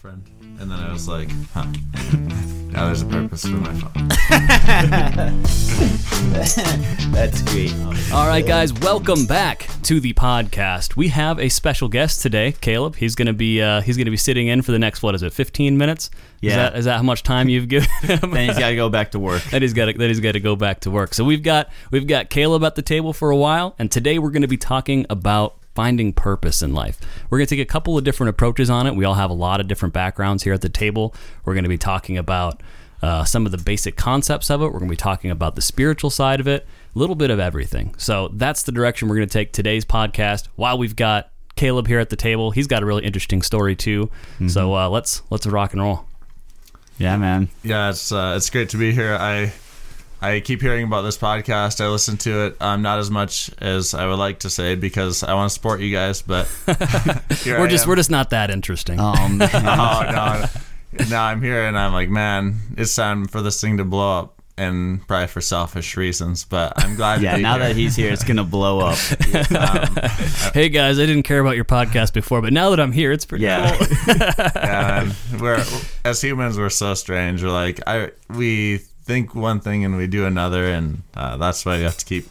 friend. And then I was like, huh. now there's a purpose for my phone. That's great. All right, guys, welcome back to the podcast. We have a special guest today, Caleb. He's gonna be uh, he's gonna be sitting in for the next what is it, 15 minutes? Is Yeah. that, is that how much time you've given him? Then he's got to go back to work. that he's got to, that he's got to go back to work. So we've got we've got Caleb at the table for a while, and today we're going to be talking about finding purpose in life. We're going to take a couple of different approaches on it. We all have a lot of different backgrounds here at the table. We're going to be talking about uh, some of the basic concepts of it. We're going to be talking about the spiritual side of it, a little bit of everything. So that's the direction we're going to take today's podcast. While we've got Caleb here at the table, he's got a really interesting story too. So uh, let's let's rock and roll. Yeah, man. Yeah, it's uh, it's great to be here. I I keep hearing about this podcast. I listen to it. Um, not as much as I would like to say because I want to support you guys, but here We're I just am. we're just not that interesting. Um, oh no. Now I'm here and I'm like, man, it's time for this thing to blow up, and probably for selfish reasons. But I'm glad. yeah, to be now here. that he's here, it's going to blow up. um, Hey guys, I didn't care about your podcast before, but now that I'm here, it's pretty Yeah. cool. yeah, and we're as humans we're so strange. We're like I we think one thing and we do another, and uh, that's why you have to keep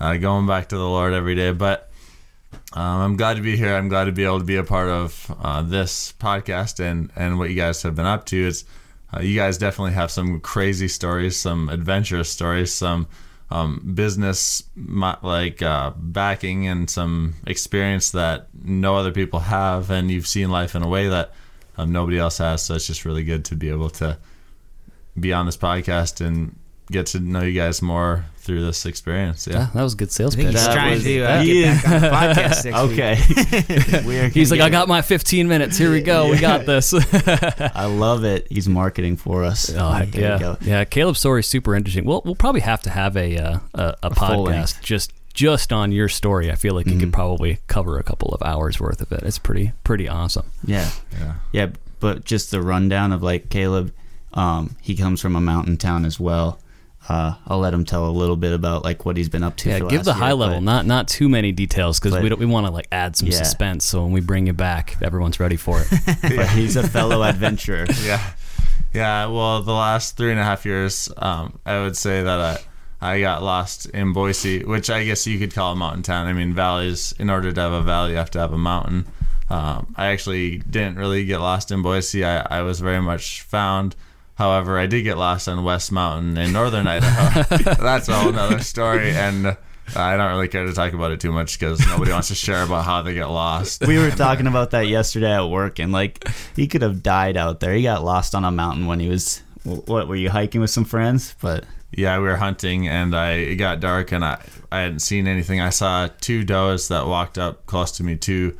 uh, going back to the Lord every day. But um, I'm glad to be here. I'm glad to be able to be a part of uh, this podcast and and what you guys have been up to. It's uh, you guys definitely have some crazy stories, some adventurous stories, some um, business like uh, backing and some experience that no other people have, and you've seen life in a way that um, nobody else has. So it's just really good to be able to be on this podcast and get to know you guys more through this experience. Yeah. Yeah, that was a good sales pitch. he's That trying was- to uh, he get back on the podcast next. Okay. We're He's like, I got my 15 minutes. Here we go. We got this. oh, I love it. He's marketing for us. heck There we yeah, go. yeah. Caleb's story is super interesting. We'll we'll probably have to have a uh, a, a, full podcast just just on your story. I feel like you Mhm. could probably cover a couple of hours worth of it. It's pretty pretty awesome. Yeah. Yeah. Yeah, but just the rundown of like Caleb, um, he comes from a mountain town as well. Uh, I'll let him tell a little bit about like what he's been up to. Yeah, for give the high year, level, but- not not too many details because we don't, we want to like add some Yeah. suspense. So when we bring you back, everyone's ready for it. but he's a fellow adventurer. yeah, yeah. Well, the last three and a half years, um, I would say that I I got lost in Boise, which I guess you could call a mountain town. I mean, valleys. In order to have a valley, you have to have a mountain. Um, I actually didn't really get lost in Boise. I, I was very much found. However, I did get lost on West Mountain in northern Idaho. That's a whole nother story, and uh, I don't really care to talk about it too much because nobody wants to share about how they get lost. We were talking about that yesterday at work, and like he could have died out there. He got lost on a mountain when he was what? Were you hiking with some friends? But Yeah, we were hunting and I it got dark and I I hadn't seen anything. I saw two does that walked up close to me, two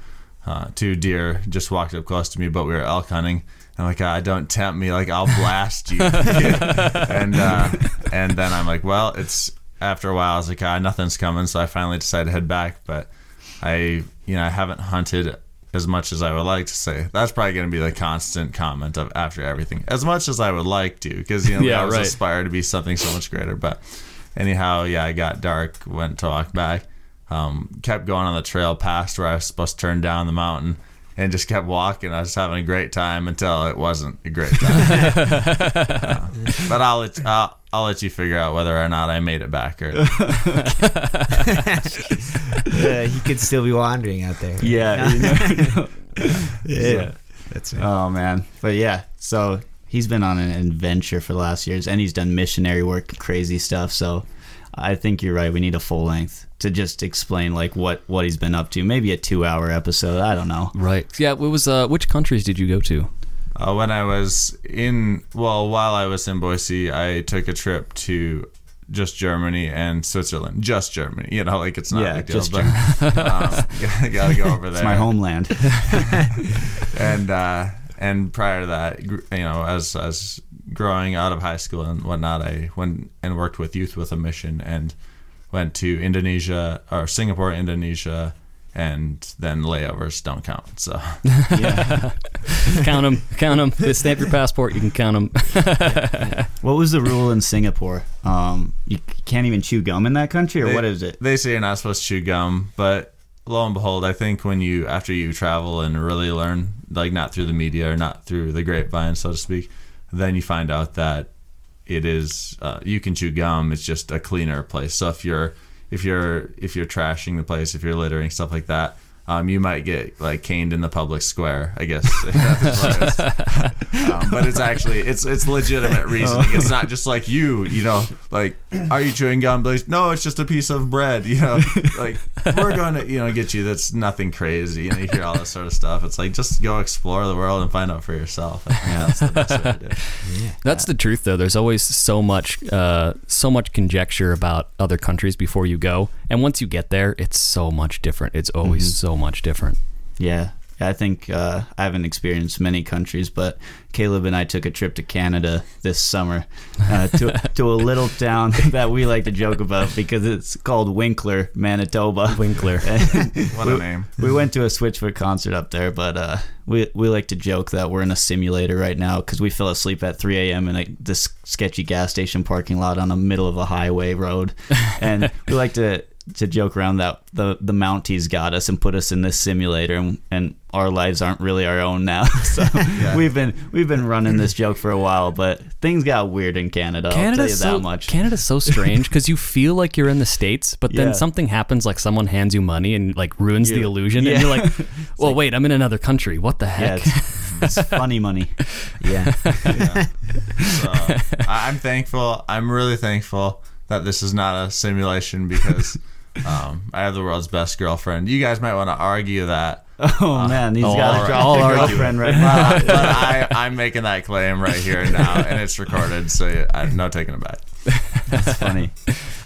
uh, two deer just walked up close to me, but we were elk hunting. And like, ah, don't tempt me, like I'll blast you. and uh, and then I'm like, well, it's after a while. I was like, ah, nothing's coming, so I finally decided to head back. But I, you know, I haven't hunted as much as I would like to say. That's probably going to be the constant comment of after everything. As much as I would like to, because you know, Yeah, always right. aspire to be something so much greater. But anyhow, yeah, I got dark, went to walk back, um, kept going on the trail past where I was supposed to turn down the mountain. And just kept walking. I was having a great time until it wasn't a great time. Uh, but I'll let I'll, I'll let you figure out whether or not I made it back or Uh, he could still be wandering out there. yeah, you never know. yeah. That's right. Oh man, but yeah. So he's been on an adventure for the last years, and he's done missionary work, crazy stuff. So I think you're right. We need a full length to just explain like what what he's been up to. Maybe a two hour episode. I don't know. right. Yeah. It was. Uh, which countries did you go to? Uh, when I was in, well, while I was in Boise, I took a trip to just Germany and Switzerland. Just Germany, you know, like it's not Yeah, a big deal, just but um, gotta go over there. It's my homeland. And uh, and prior to that, you know, as as growing out of high school and whatnot, I went and worked with Youth with a Mission and went to Indonesia or Singapore, Indonesia, and then layovers don't count. So yeah. count them. Count them. They stamp your passport. You can count them. What was the rule in Singapore? Um, you can't even chew gum in that country, or They- what is it? They say you're not supposed to chew gum, but lo and behold, I think when you after you travel and really learn like not through the media or not through the grapevine, so to speak, then you find out that it is uh, you can chew gum. It's just a cleaner place. So if you're if you're if you're trashing the place, if you're littering stuff like that, um, you might get like caned in the public square. I guess, um, but it's actually it's it's legitimate reasoning. It's not just like you, you know, like are you chewing gum? Like, no, it's just a piece of bread. You know, like we're going to you know get you. That's nothing crazy. You know, you hear all this sort of stuff. It's like just go explore the world and find out for yourself. I think that's the best way to do. it. That's the truth, though. There's always so much, uh, so much conjecture about other countries before you go, and once you get there, it's so much different. It's always so much different. Yeah. I think uh, I haven't experienced many countries, but Caleb and I took a trip to Canada this summer uh, to, to a little town that we like to joke about because it's called Winkler, Manitoba. Winkler. What a name. We went to a Switchfoot concert up there, but uh, we we like to joke that we're in a simulator right now because we fell asleep at 3 a.m. in a, this sketchy gas station parking lot on the middle of a highway road, and we like to to joke around that the the Mounties got us and put us in this simulator, and, and our lives aren't really our own now. So we've been we've been running this joke for a while, but things got weird in Canada. I'll tell you Canada's that so much. Canada's so strange because you feel like you're in the states, but then Yeah. something happens, like someone hands you money and like ruins the illusion, Yeah. and you're like, "Well, wait, I'm in another country. What the yeah, heck?" it's, it's funny money. Yeah. So I'm thankful. I'm really thankful that this is not a simulation because um, I have the world's best girlfriend. You guys might want to argue that, Oh man, he's got all a right. I'll argue girlfriend right now. but, but I, I'm making that claim right here and now, and it's recorded, so I'm no taking it back. That's funny.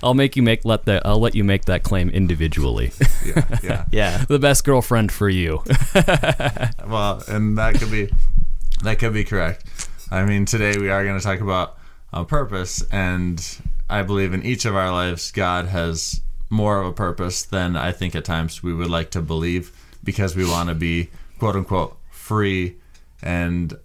I'll make you make let that. I'll let you make that claim individually. Yeah, yeah. Yeah. the best girlfriend for you. Well, and that could be that could be correct. I mean, today we are going to talk about uh, purpose, and I believe in each of our lives, God has more of a purpose than I think at times we would like to believe, because we want to be quote unquote free, and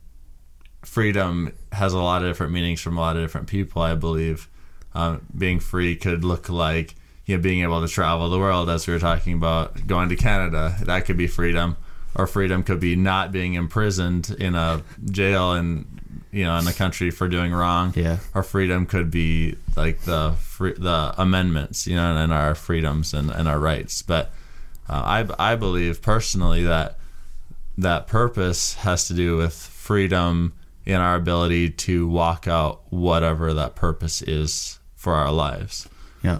freedom has a lot of different meanings from a lot of different people. I believe um, being free could look like you know being able to travel the world, as we were talking about going to Canada. That could be freedom, or freedom could be not being imprisoned in a jail and you know in a country for doing wrong. Yeah. Or freedom could be like the free, the amendments, you know, and our freedoms and, and our rights. But uh, I I believe personally that that purpose has to do with freedom in our ability to walk out whatever that purpose is for our lives. Yeah.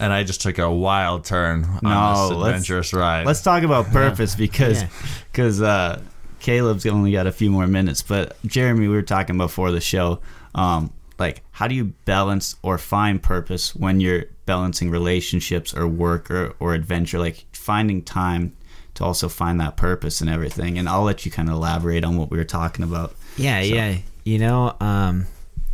And I just took a wild turn on No, this let's- adventurous ride. Let's talk about purpose because Yeah. because uh, Caleb's only got a few more minutes. But Jeremy, we were talking before the show. Um, like, how do you balance or find purpose when you're balancing relationships or work or, or adventure? Like finding time to also find that purpose and everything. And I'll let you kind of elaborate on what we were talking about. Yeah, yeah. You know, um,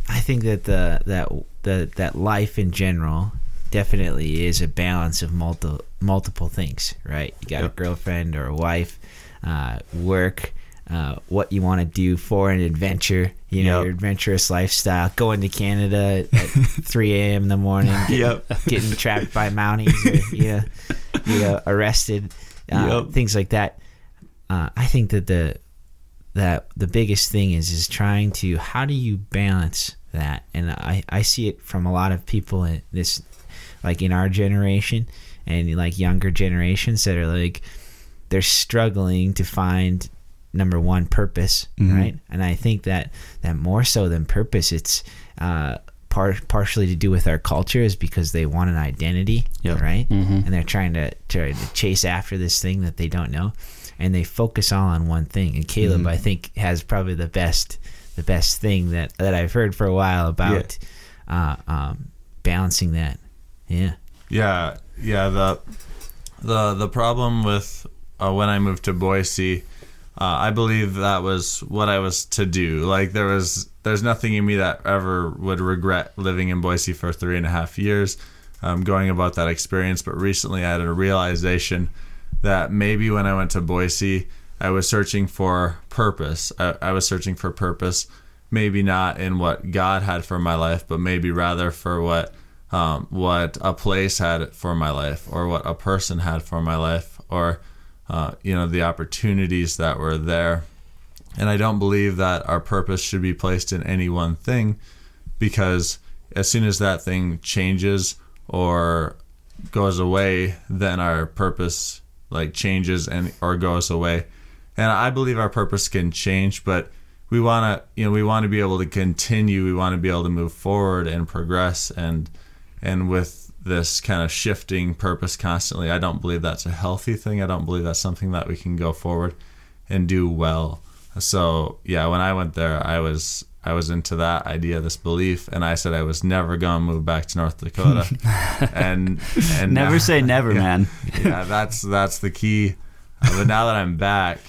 I think that the that the that life in general definitely is a balance of multiple multiple things, right? You got Yep. a girlfriend or a wife, uh, work, uh, what you want to do for an adventure. You know, Yep. your adventurous lifestyle. Going to Canada at 3 a.m. in the morning. Yep. Getting trapped by Mounties or you know, you know arrested. Uh, Yep. Things like that. Uh, I think that the that the biggest thing is is trying to how do you balance that and i i see it from a lot of people in this like in our generation and like younger generations that are like they're struggling to find number one purpose right? And i think that that more so than purpose it's uh par- partially to do with our culture is because they want an identity Yep. right? And they're trying to try to chase after this thing that they don't know. And they focus all on one thing. And caleb i think has probably the best the best thing that that i've heard for a while about uh, um, balancing that. Yeah. Yeah, yeah. The the the problem with uh, when I moved to Boise, uh, I believe that was what I was to do. Like there was there's nothing in me that ever would regret living in Boise for three and a half years, um, going about that experience. But recently, I had a realization that maybe when I went to Boise, I was searching for purpose. I, I was searching for purpose, maybe not in what God had for my life, but maybe rather for what um, what a place had for my life, or what a person had for my life, or uh, you know, the opportunities that were there. And I don't believe that our purpose should be placed in any one thing because as soon as that thing changes or goes away, then our purpose like changes and or goes away. And I believe our purpose can change, but we want to you know we want to be able to continue we want to be able to move forward and progress and and with this kind of shifting purpose constantly. I don't believe that's a healthy thing. I don't believe that's something that we can go forward and do well. So yeah when i went there i was i was into that idea this belief and i said i was never going to move back to north dakota. And and Never now- say never, yeah, man. yeah that's that's the key. Uh, but now that i'm back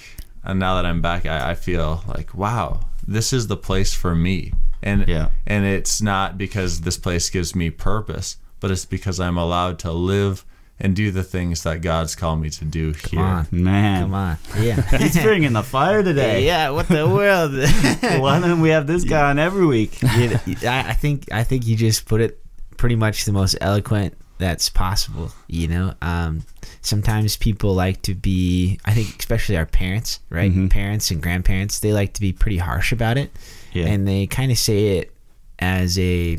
and now that i'm back I, I feel like wow this is the place for me. And Yeah. and it's not because this place gives me purpose but it's because i'm allowed to live and do the things that god's called me to do here. Come here on. Man, Come on. Yeah. he's bringing the fire today. yeah, what the world? Why don't we have this guy on every week? You- I I think I think you just put it pretty much the most eloquent that's possible. You know, um, sometimes people like to be. I think especially our parents, right? Mhm. Parents and grandparents, they like to be pretty harsh about it, Yeah. and they kind of say it as a,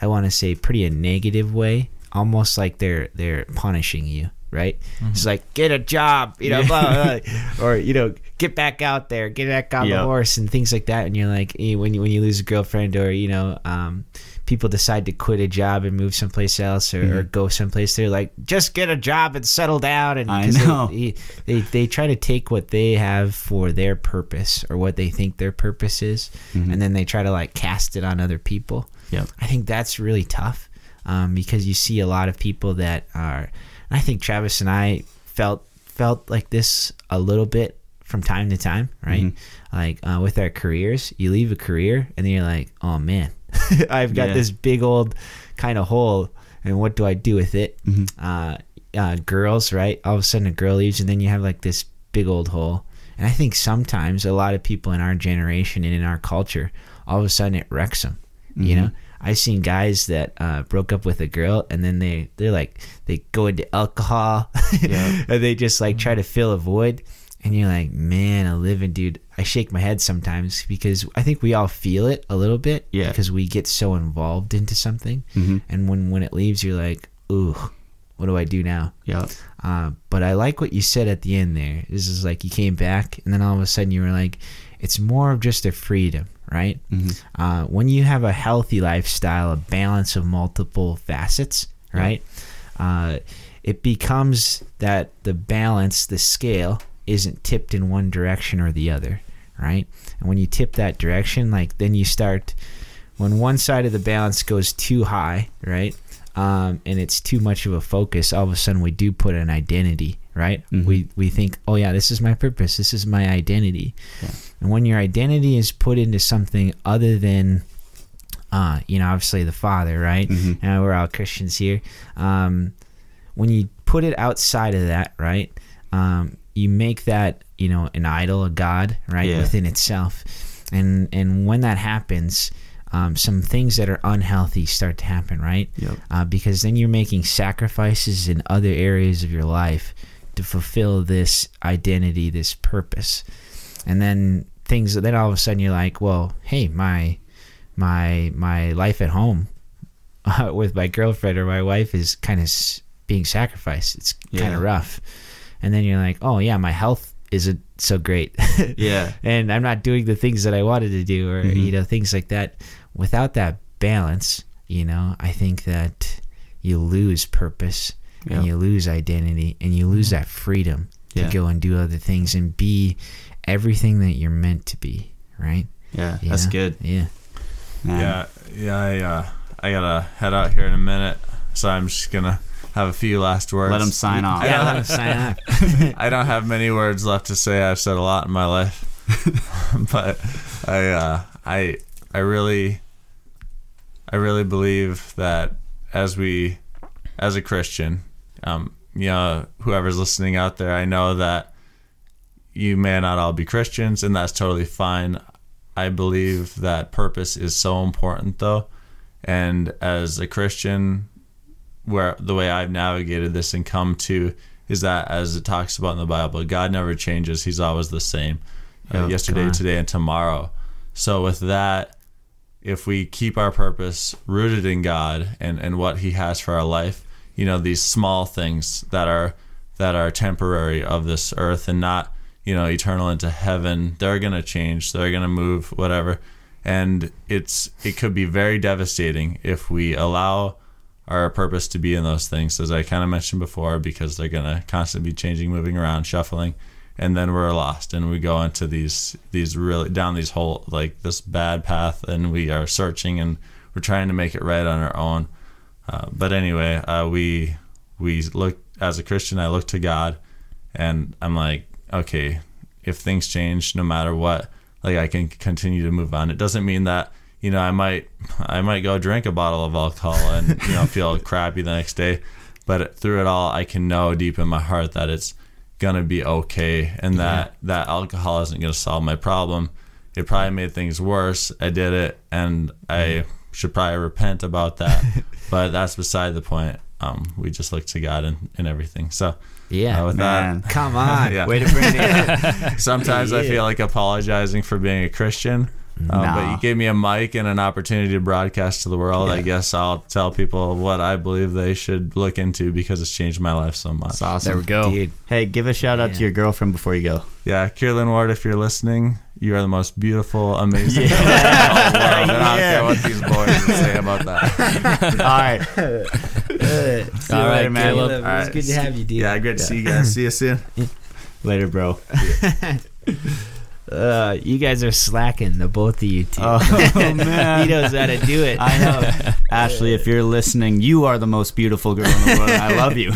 I want to say, pretty a negative way, almost like they're they're punishing you. Right, it's like get a job, you know, blah, blah, blah. or you know, get back out there, get back on the horse, and things like that. And you're like, eh, when you when you lose a girlfriend, or you know, um, people decide to quit a job and move someplace else, or, or go someplace, they're like, just get a job and settle down. And I know. They, they they try to take what they have for their purpose or what they think their purpose is, and then they try to like cast it on other people. Yep. I think that's really tough um, because you see a lot of people that are. And I think Travis and I felt felt like this a little bit from time to time, right? Like uh, with our careers, you leave a career and then you're like, oh man, I've got Yeah. this big old kind of hole, and what do I do with it? Uh, uh, girls, right? All of a sudden, a girl leaves, and then you have like this big old hole. And I think sometimes a lot of people in our generation and in our culture, all of a sudden it wrecks them. You know, I've seen guys that uh, broke up with a girl and then they they're like they go into alcohol Yeah. and they just like try to fill a void. And you're like, man, a living dude. I shake my head sometimes because I think we all feel it a little bit. Yeah. Because we get so involved into something, Mhm. and when when it leaves, you're like, ooh, what do I do now? Yep. Uh, but I like what you said at the end there. This is like you came back, and then all of a sudden you were like, it's more of just a freedom, right? Uh, when you have a healthy lifestyle, a balance of multiple facets, right? Uh, it becomes that the balance, the scale, isn't tipped in one direction or the other, right? And when you tip that direction, like then you start when one side of the balance goes too high, right? Um, and it's too much of a focus, all of a sudden we do put an identity, right? We we think, oh yeah, this is my purpose, this is my identity. And when your identity is put into something other than uh, you know, obviously the Father, right? Mhm. And we're all Christians here. Um, when you put it outside of that, right? Um, you make that, you know, an idol, a god, right, Yeah. within itself. And and when that happens, um, some things that are unhealthy start to happen, right? Yep. Uh, because then you're making sacrifices in other areas of your life to fulfill this identity, this purpose, and then things. Then all of a sudden you're like, well, hey, my my my life at home uh, with my girlfriend or my wife is kind of s- being sacrificed. It's kind of rough. And then you're like, oh yeah, my health isn't so great. Yeah. and I'm not doing the things that I wanted to do, or Mhm. you know, things like that. Without that balance, you know, I think that you lose purpose Yeah. and you lose identity and you lose that freedom to Yeah. go and do other things and be everything that you're meant to be. Right? Yeah. You That's know? good. Yeah. Man. Yeah, yeah. I, uh, I gotta head out here in a minute, so I'm just gonna have a few last words. Let him sign off. Yeah. Yeah. Let him sign off. I don't have many words left to say. I've said a lot in my life, but I, uh, I, I really, I really believe that as we, as a Christian, um, you know, whoever's listening out there, I know that you may not all be Christians, and that's totally fine. I believe that purpose is so important, though, and as a Christian, where the way I've navigated this and come to is that as it talks about in the Bible, God never changes. He's always the same, uh, Yeah, yesterday, God. today, and tomorrow. So with that, if we keep our purpose rooted in God and, and what He has for our life, you know, these small things that are that are temporary of this earth and not, you know, eternal into heaven, they're gonna change, they're gonna move, whatever. And it's it could be very devastating if we allow our purpose to be in those things, as I kind of mentioned before, because they're gonna constantly be changing, moving around, shuffling, and then we're lost, and we go into these these really down these whole like this bad path, and we are searching, and we're trying to make it right on our own. Uh, but anyway, uh, we we look as a Christian. I look to God, and I'm like, okay, if things change, no matter what, like I can continue to move on. It doesn't mean that you know I might I might go drink a bottle of alcohol and you know feel crappy the next day, but through it all, I can know deep in my heart that it's gonna be okay, and that that alcohol isn't gonna solve my problem. It probably made things worse. I did it, and I should probably repent about that. but that's beside the point. Um, we just look to God in, in everything. So Yeah. uh, with Man. Come on. Yeah. Way to bring it. Sometimes I feel like apologizing for being a Christian. Um, Nah. But you gave me a mic and an opportunity to broadcast to the world. I guess I'll tell people what I believe they should look into because it's changed my life so much. It's awesome. There we go. Dude. Hey, give a shout out to your girlfriend before you go. Yeah, Kierlyn Ward, if you're listening, you are the most beautiful, amazing girl in the world. And I don't care what these boys say about that. All right. Uh, See you All right, later, man. Caleb. It was good to have you, dude. Yeah, great to see you guys. See you soon. Later, bro. Uh, you guys are slacking, the both of you two. Oh, man. he knows how to do it. I know. Ashley, if you're listening, you are the most beautiful girl in the world. I love you.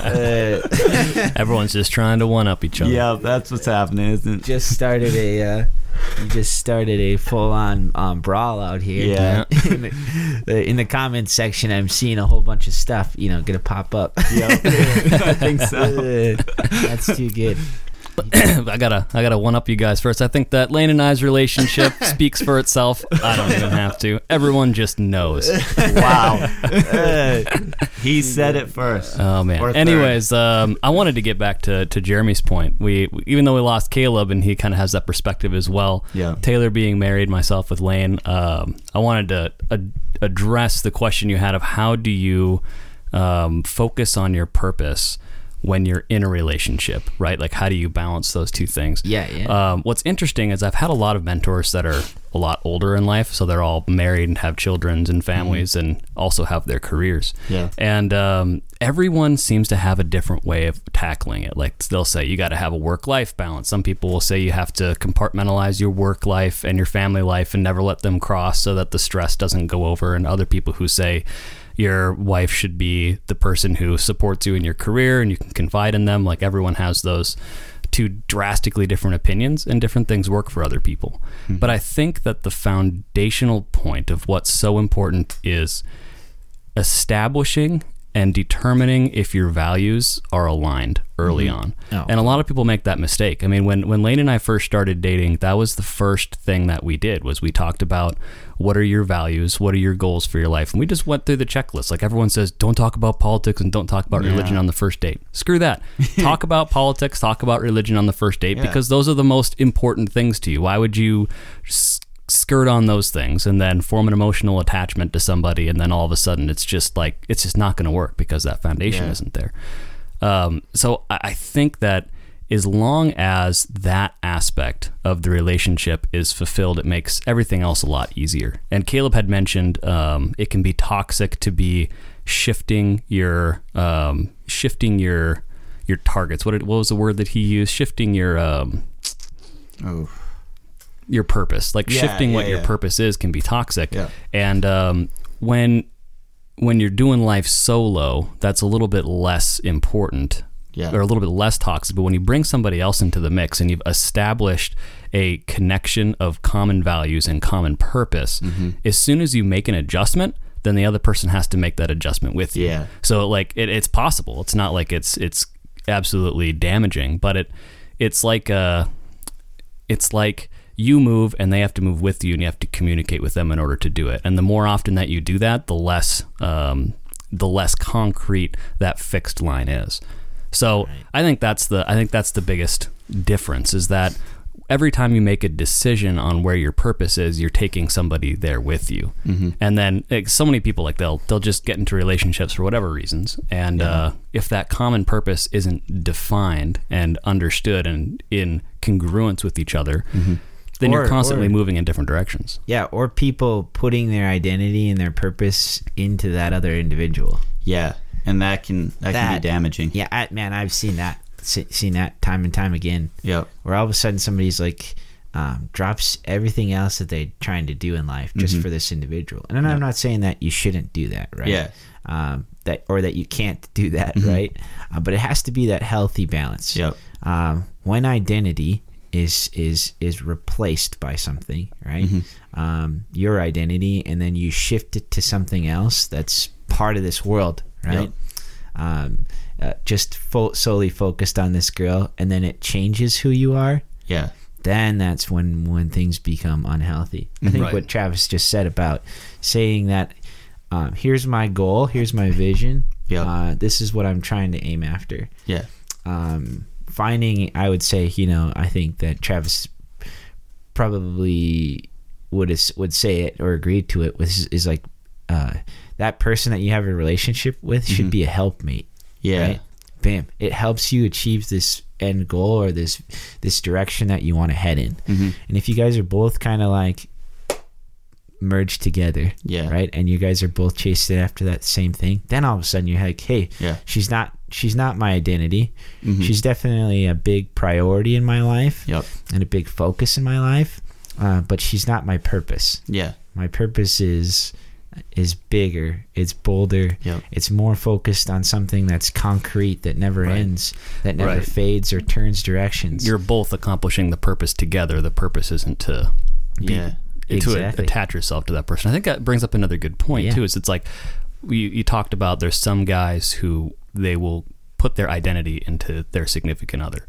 Uh, Everyone's just trying to one up each other. yeah, that's what's happening, isn't it? just started a uh, you just started a full on um, brawl out here. Yeah. in, the, in the comments section, I'm seeing a whole bunch of stuff. You know, gonna pop up. Yep. I think so. That's too good. I gotta I gotta one up you guys first. I think that Lane and I's relationship speaks for itself. I don't even have to. Everyone just knows. Wow. He said it first. Oh man. Or. Anyways, um, I wanted to get back to, to Jeremy's point. We even though we lost Caleb and he kind of has that perspective as well. Yeah. Taylor being married, myself with Lane. Um, I wanted to ad- address the question you had of how do you um, focus on your purpose when you're in a relationship, right? Like how do you balance those two things? Yeah, yeah. Um, what's interesting is I've had a lot of mentors that are a lot older in life, so they're all married and have children and families, and also have their careers. Yeah. And um, everyone seems to have a different way of tackling it. Like they'll say you got to have a work-life balance. Some people will say you have to compartmentalize your work life and your family life and never let them cross, so that the stress doesn't go over. And other people who say your wife should be the person who supports you in your career and you can confide in them. Like everyone has those two drastically different opinions and different things work for other people. Hmm. But I think that the foundational point of what's so important is establishing and determining if your values are aligned early mm-hmm. on. Oh. And a lot of people make that mistake. I mean, when when Lane and I first started dating, that was the first thing that we did was we talked about what are your values, what are your goals for your life, and we just went through the checklist. Like everyone says, don't talk about politics and don't talk about religion on the first date. Screw that. talk about politics, talk about religion on the first date Yeah. because those are the most important things to you. Why would you skirt on those things and then form an emotional attachment to somebody and then all of a sudden it's just like it's just not going to work because that foundation Yeah. isn't there um, so I, I think that as long as that aspect of the relationship is fulfilled it makes everything else a lot easier and caleb had mentioned um, it can be toxic to be shifting your um, shifting your your targets what, what was the word that he used shifting your um, Oh. Your purpose. Like Yeah, shifting what yeah, your purpose is can be toxic. Yeah. And um, when when you're doing life solo, that's a little bit less important. Yeah. Or a little bit less toxic, but when you bring somebody else into the mix and you've established a connection of common values and common purpose, Mm-hmm. as soon as you make an adjustment, then the other person has to make that adjustment with you. Yeah. So like it, it's possible. It's not like it's it's absolutely damaging, but it it's like uh it's like you move and they have to move with you and you have to communicate with them in order to do it and the more often that you do that the less um, the less concrete that fixed line is So I think that's the I think that's the biggest difference is that every time you make a decision on where your purpose is, you're taking somebody there with you. Mm-hmm. And then like, so many people like they'll they'll just get into relationships for whatever reasons, and uh, if that common purpose isn't defined and understood and in congruence with each other. Then Or- you're constantly or- moving in different directions. Yeah, or people putting their identity and their purpose into that other individual. Yeah, and that can that, can be damaging. Yeah, I, man, I've seen that, seen that time and time again. Yep. Where all of a sudden somebody's like um, drops everything else that they're trying to do in life just for this individual. And I'm not saying that you shouldn't do that, right? Yeah. Um, that or that you can't do that, right? Uh, but it has to be that healthy balance. Yep. Um, when identity is is is replaced by something, right? Um, your identity, and then you shift it to something else that's part of this world, right? Um, uh, just fo- solely focused on this girl, and then it changes who you are. Yeah. Then that's when when things become unhealthy. I think Right. what Travis just said about saying that um, here's my goal, here's my vision. Yep. Uh, this is what I'm trying to aim after Yeah. um, finding i would say you know i think that travis probably would is, would say it or agree to it was is like uh, that person that you have a relationship with should be a helpmate Yeah. right bam it helps you achieve this end goal or this this direction that you want to head in Mhm. and if you guys are both kind of like merged together Yeah. right and you guys are both chasing after that same thing then all of a sudden you're like hey Yeah. she's not she's not my identity Mhm. she's definitely a big priority in my life Yep. and a big focus in my life uh, but she's not my purpose Yeah. my purpose is is bigger it's bolder Yep. it's more focused on something that's concrete that never Right. ends that never Right. fades or turns directions You're both accomplishing the purpose together. The purpose isn't to be, Yeah. to Exactly. attach yourself to that person. I think that brings up another good point Yeah. too. Is it's like you, you talked about. There's some guys who they will put their identity into their significant other,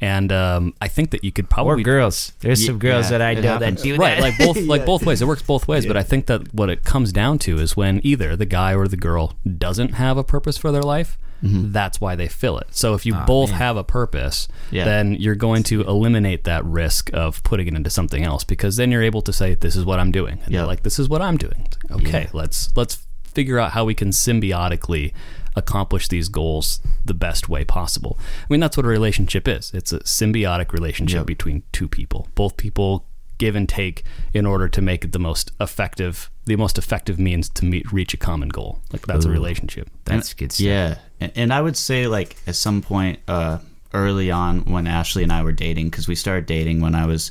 and um, I think that you could or probably girls. There's Ye- some girls yeah, that i know happens. that do right that. like both like both ways. It works both ways but i think that what it comes down to is when either the guy or the girl doesn't have a purpose for their life that's why they fill it. So if you Aw, both man. have a purpose Yeah. then you're going to eliminate that risk of putting it into something else because then you're able to say this is what i'm doing. And Yeah. they're like this is what i'm doing. It's like, okay let's let's figure out how we can symbiotically accomplish these goals the best way possible. I mean, that's what a relationship is. It's a symbiotic relationship Yep. between two people. Both people give and take in order to make it the most effective, the most effective means to meet reach a common goal. Like that's a relationship. that's And- good stuff Yeah, and, and I would say like at some point uh, early on when Ashley and I were dating, because we started dating when I was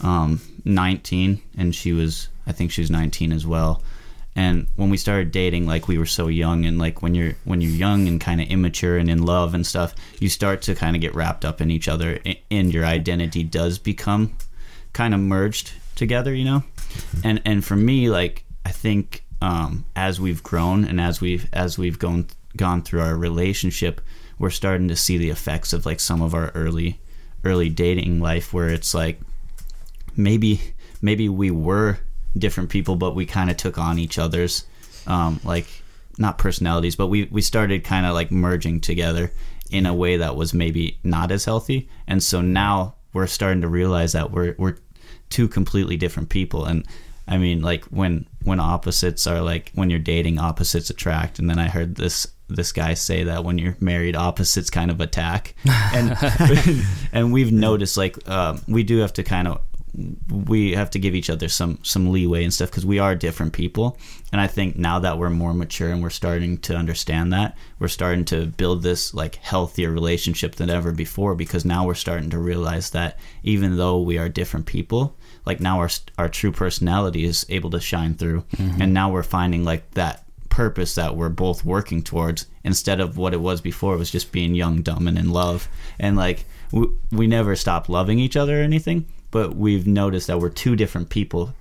um, 19 and she was, I think she was 19 as well. And when we started dating, like we were so young, and like when you're when you're young and kind of immature and in love and stuff, you start to kind of get wrapped up in each other, and your identity does become kind of merged together, you know. And and for me, like I think um, as we've grown and as we've as we've gone gone through our relationship, we're starting to see the effects of like some of our early early dating life, where it's like maybe maybe we were different people, but we kind of took on each other's um, like not personalities, but we we started kind of like merging together in a way that was maybe not as healthy, and so now we're starting to realize that we're we're two completely different people. And I mean like when when opposites are like when you're dating opposites attract. And then I heard this this guy say that when you're married opposites kind of attack. And and we've noticed like um, we do have to kind of we have to give each other some some leeway and stuff because we are different people. And i think now that we're more mature and we're starting to understand that we're starting to build this like healthier relationship than ever before because now we're starting to realize that even though we are different people like now our our true personality is able to shine through. Mm-hmm. And now we're finding like that purpose that we're both working towards instead of what it was before it was just being young dumb and in love. And like we, we never stopped loving each other or anything but we've noticed that we're two different people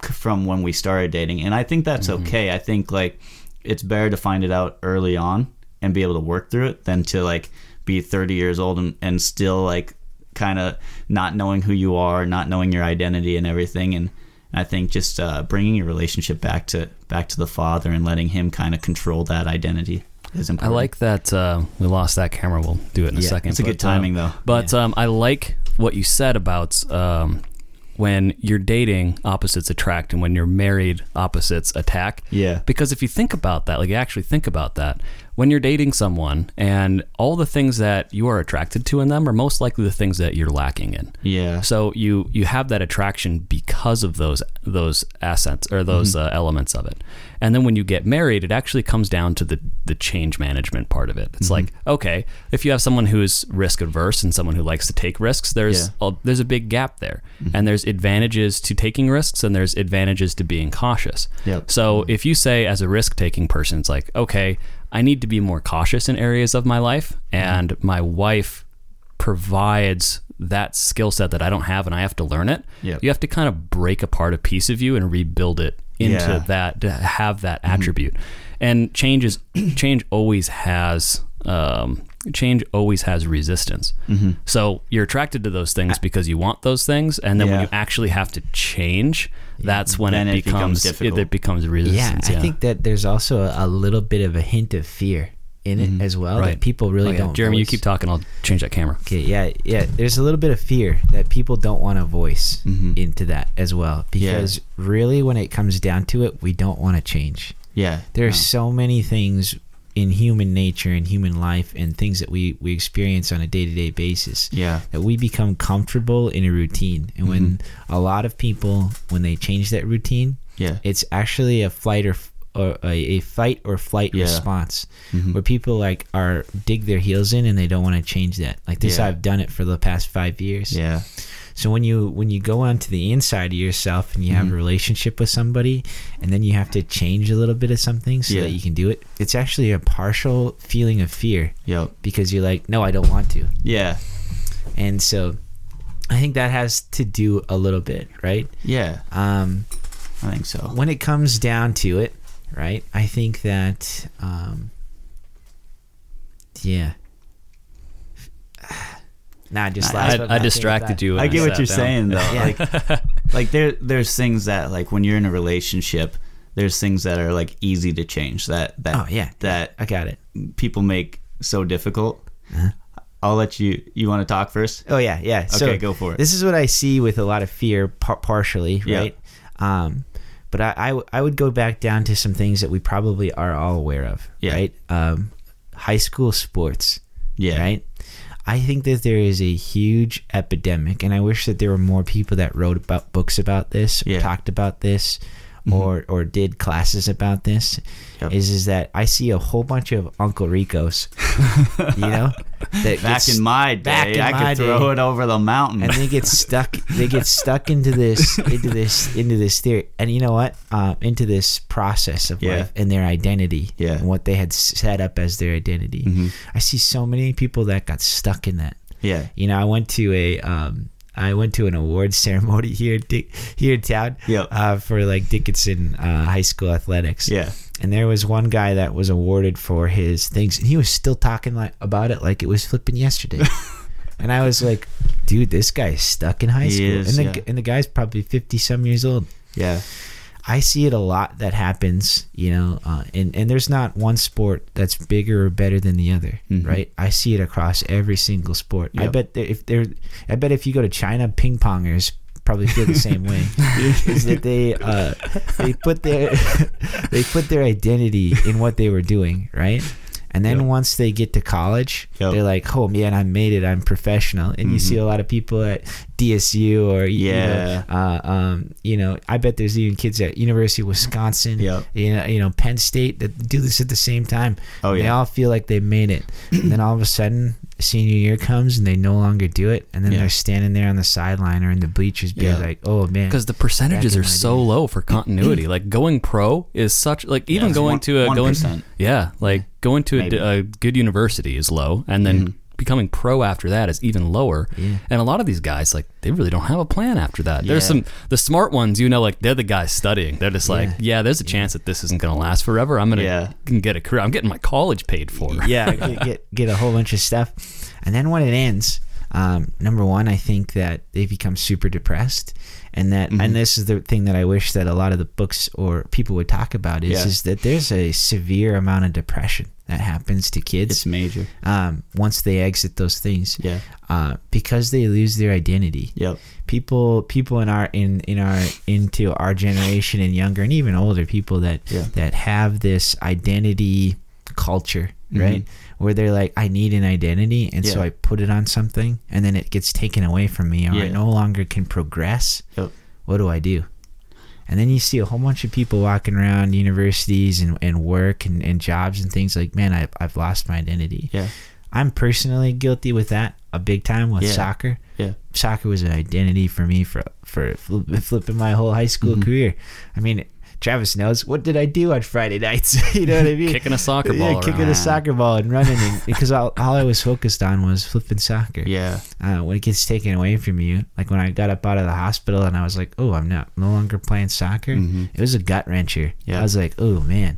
from when we started dating and i think that's okay i think like it's better to find it out early on and be able to work through it than to like be 30 years old and, and still like kind of not knowing who you are not knowing your identity and everything and I think just uh, bringing your relationship back to back to the father and letting him kind of control that identity. is important. I like that uh, we lost that camera. We'll do it in a Yeah, second. it's a good but, um, timing, though. But um, I like what you said about um, when you're dating, opposites attract, and when you're married, opposites attack. Yeah. Because if you think about that, like you actually think about that, when you're dating someone and all the things that you are attracted to in them are most likely the things that you're lacking in. Yeah. So you you have that attraction because of those those assets or those mm-hmm. uh, elements of it. And then when you get married, it actually comes down to the the change management part of it. It's mm-hmm. like okay, if you have someone who's risk averse and someone who likes to take risks, there's Yeah. a, there's a big gap there, mm-hmm. and there's advantages to taking risks and there's advantages to being cautious. Yep. So if you say as a risk taking person, it's like okay, I need to be more cautious in areas of my life, mm-hmm. and my wife provides that skill set that I don't have and I have to learn it. Yep. You have to kind of break apart a piece of you and rebuild it into Yeah. that to have that mm-hmm. attribute. And change is change always has um, change always has resistance. Mm-hmm. So you're attracted to those things because you want those things, and then when you actually have to change, that's when Then it it becomes becomes, it, difficult. it becomes Yeah, resistance. I think that there's also a, a little bit of a hint of fear in it mm-hmm. as well Right. that people really Oh, yeah. don't. Jeremy, you keep talking. I'll change that camera. Okay, yeah, yeah. There's a little bit of fear that people don't want to voice mm-hmm. into that as well because really, when it comes down to it, we don't want to change. yeah. There are no. so many things in human nature and human life and things that we we experience on a day to day basis Yeah. that we become comfortable in a routine. And when mm-hmm. a lot of people, when they change that routine, Yeah. it's actually a flight or or a, a fight or flight Yeah. response mm-hmm. where people like are dig their heels in and they don't want to change that like this Yeah. i've done it for the past five years Yeah. So when you when you go onto the inside of yourself and you have a relationship with somebody and then you have to change a little bit of something so Yeah. that you can do it it's actually a partial feeling of fear Yep. because you're like no i don't want to Yeah. and so i think that has to do a little bit right Yeah. um I think so. when it comes down to it, right? I think that, um, yeah. Nah, just I- I, I distracted you. I get what you're down. saying though. Yeah. Like, like there, there's things that like when you're in a relationship, there's things that are like easy to change. That that Oh yeah, that I got it. people make so difficult. Uh-huh. I'll let you. You want to talk first? Oh yeah, yeah. So Okay, go for it. This is what I see with a lot of fear, par- partially, Yeah. right? Um, but I, I, w- I would go back down to some things that we probably are all aware of, Yeah. right? Um, high school sports, Yeah. right? I think that there is a huge epidemic, and I wish that there were more people that wrote about books about this, Yeah. Talked about this, or or did classes about this. Yep. Is is that I see a whole bunch of Uncle Ricos, you know, that Back in my day, back in I my could throw day. it over the mountain. and they get stuck they get stuck into this into this into this theory and you know what uh, into this process of Yeah. life and their identity Yeah. and what they had set up as their identity Mhm. i see so many people that got stuck in that yeah. you know i went to a um I went to an awards ceremony here, in here in town, Yep. uh, for like Dickinson uh, High School athletics. Yeah. And there was one guy that was awarded for his things, and he was still talking like about it like it was flipping yesterday. and I was like, "Dude, this guy's stuck in high He school." is, and the yeah. and the guy's probably fifty some years old. Yeah. I see it a lot that happens, you know, uh, and and there's not one sport that's bigger or better than the other, Mhm. right? I see it across every single sport. I bet if they're, I bet if you go to China, ping pongers probably feel the same way. is that they uh, they put their they put their identity in what they were doing, right? And then Yep. once they get to college, Yep. they're like, "Oh man, I made it. I'm professional." And you see a lot of people at DSU or you know, Yeah. uh, um, you know, I bet there's even kids at University of Wisconsin, Yep. you know, you know, Penn State that do this at the same time. Oh, yeah, They all feel like they made it, and then all of a sudden, senior year comes and they no longer do it, and then Yeah. they're standing there on the sideline or in the bleachers, being Yeah. like, "Oh man." because the percentages are so day. low for continuity. like going pro is such like even it's going one- to a 1%. going yeah like going to a, a good university is low, and then becoming pro after that is even lower. Yeah. And a lot of these guys like they really don't have a plan after that. There's some the smart ones, you know, like they're the guys studying. They're just like, Yeah. yeah, there's a chance that this isn't going to last forever. I'm gonna Yeah. get a career. I'm getting my college paid for. yeah, get, get get a whole bunch of stuff, and then when it ends, um, number one, I think that they become super depressed, and that Mhm. and this is the thing that I wish that a lot of the books or people would talk about is Yeah. is that there's a severe amount of depression that happens to kids It's major. um, once they exit those things Yeah. uh, because they lose their identity Yep. people people in our in in our into our generation and younger and even older people that Yeah. that have this identity culture right where they're like i need an identity and so i put it on something and then it gets taken away from me or i no longer can progress Yep. what do i do and then you see a whole bunch of people walking around universities and, and work and, and jobs and things like man I've, I've lost my identity Yeah. i'm personally guilty with that a big time with Yeah. soccer Yeah. soccer was an identity for me for for flipping my whole high school Mhm. career. I mean, Travis knows what did I do on Friday nights? you know what I mean? Kicking a soccer ball yeah, kicking a soccer ball and running, and, because all, all I was focused on was flipping soccer. Yeah. Uh, when it gets taken away from you, like when I got up out of the hospital and I was like, "Oh, I'm not no longer playing soccer," Mhm. it was a gut wrencher. Yeah. I was like, "Oh man,"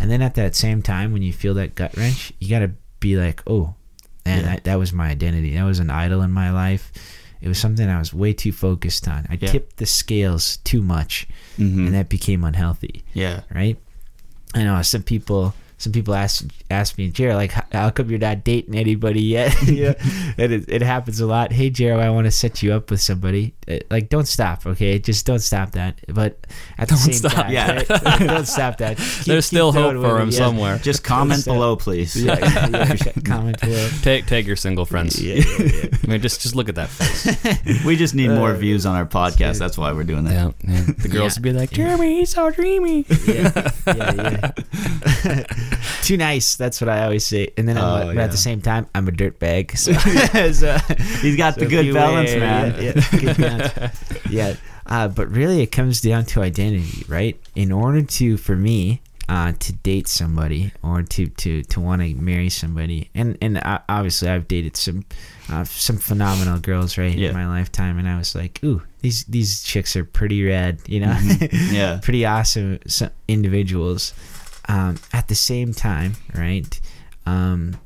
and then at that same time, when you feel that gut wrench, you got to be like, "Oh, man, Yeah. that, that was my identity. That was an idol in my life. It was something I was way too focused on. I Yeah. tipped the scales too much, Mhm. and that became unhealthy." Yeah. right? I know some people. Some people ask ask me, Jared, like, how, how come you're not dating anybody yet? yeah, and it, it happens a lot. Hey, Jared, I want to set you up with somebody. Uh, Like, don't stop, okay? Just don't stop that. But at the Don't same stop. time, Yeah. right? don't stop that. Keep- There's still hope for him yeah. somewhere. Just comment Step. below, please. Yeah, yeah, yeah. comment below. Take take your single friends. Yeah, yeah, yeah. I mean, just just look at that face. we just need more Uh, views on our podcast. That's why we're doing that. Yeah, yeah. The girls Yeah. would be like, Jeremy, he's so dreamy. yeah, yeah, yeah. Too nice. That's what I always say. And then, Oh, but yeah. at the same time, I'm a dirtbag. So, so He's got the good balance, man. Yeah, yeah, good balance. yeah. Uh, but really, it comes down to identity, right? In order to, for me, uh, to date somebody or to to to want to marry somebody, and and uh, obviously, I've dated some uh, some phenomenal girls, right, Yeah. in my lifetime, and I was like, ooh, these these chicks are pretty rad, you know, Mhm. Yeah. pretty awesome so- individuals. Um, at the same time, right? Um,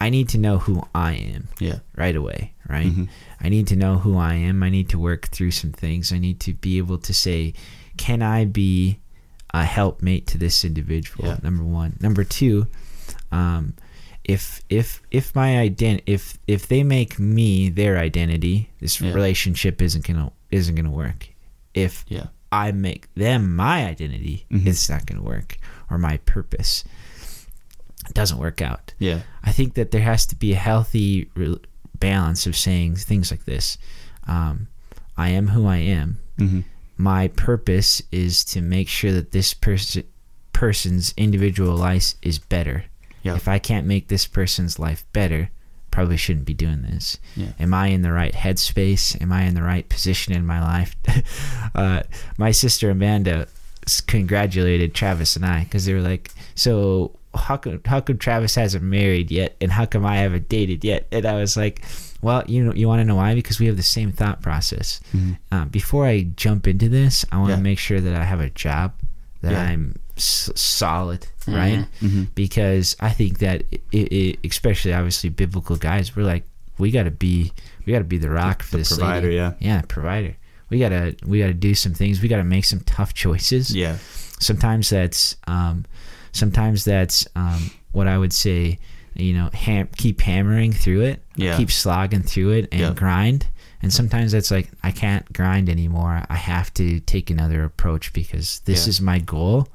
I need to know who I am Yeah. right away, right? Mhm. I need to know who I am. I need to work through some things. I need to be able to say, can I be a helpmate to this individual? Yeah. Number one. Number two, um, if if if my ident if if they make me their identity, this Yeah. relationship isn't gonna isn't gonna work. If Yeah. I make them my identity, Mhm. it's not gonna work. Or my purpose. It doesn't work out. Yeah. I think that there has to be a healthy re- balance of saying things like this. Um, I am who I am. Mm-hmm. My purpose is to make sure that this person person's individual life is better. Yeah. If I can't make this person's life better, probably shouldn't be doing this. Yeah. Am I in the right headspace? Am I in the right position in my life? uh, my sister Amanda congratulated Travis and I because they were like, "So how come how come Travis hasn't married yet, and how come I haven't dated yet?" And I was like, "Well, you know, you want to know why? Because we have the same thought process. Mhm. Uh, before I jump into this, I want to Yeah. make sure that I have a job, that Yeah. I'm s- solid, right?" Mm-hmm. because I think that it, it, especially obviously biblical guys, we're like we got to be we got to be the rock for the this provider, lady. yeah. yeah, provider. We gotta we gotta do some things. We gotta make some tough choices. Yeah. Sometimes that's um, sometimes that's um, what I would say. You know, ham- keep hammering through it. Yeah. Keep slogging through it and Yeah. grind. And sometimes that's like I can't grind anymore. I have to take another approach because this Yeah. is my goal,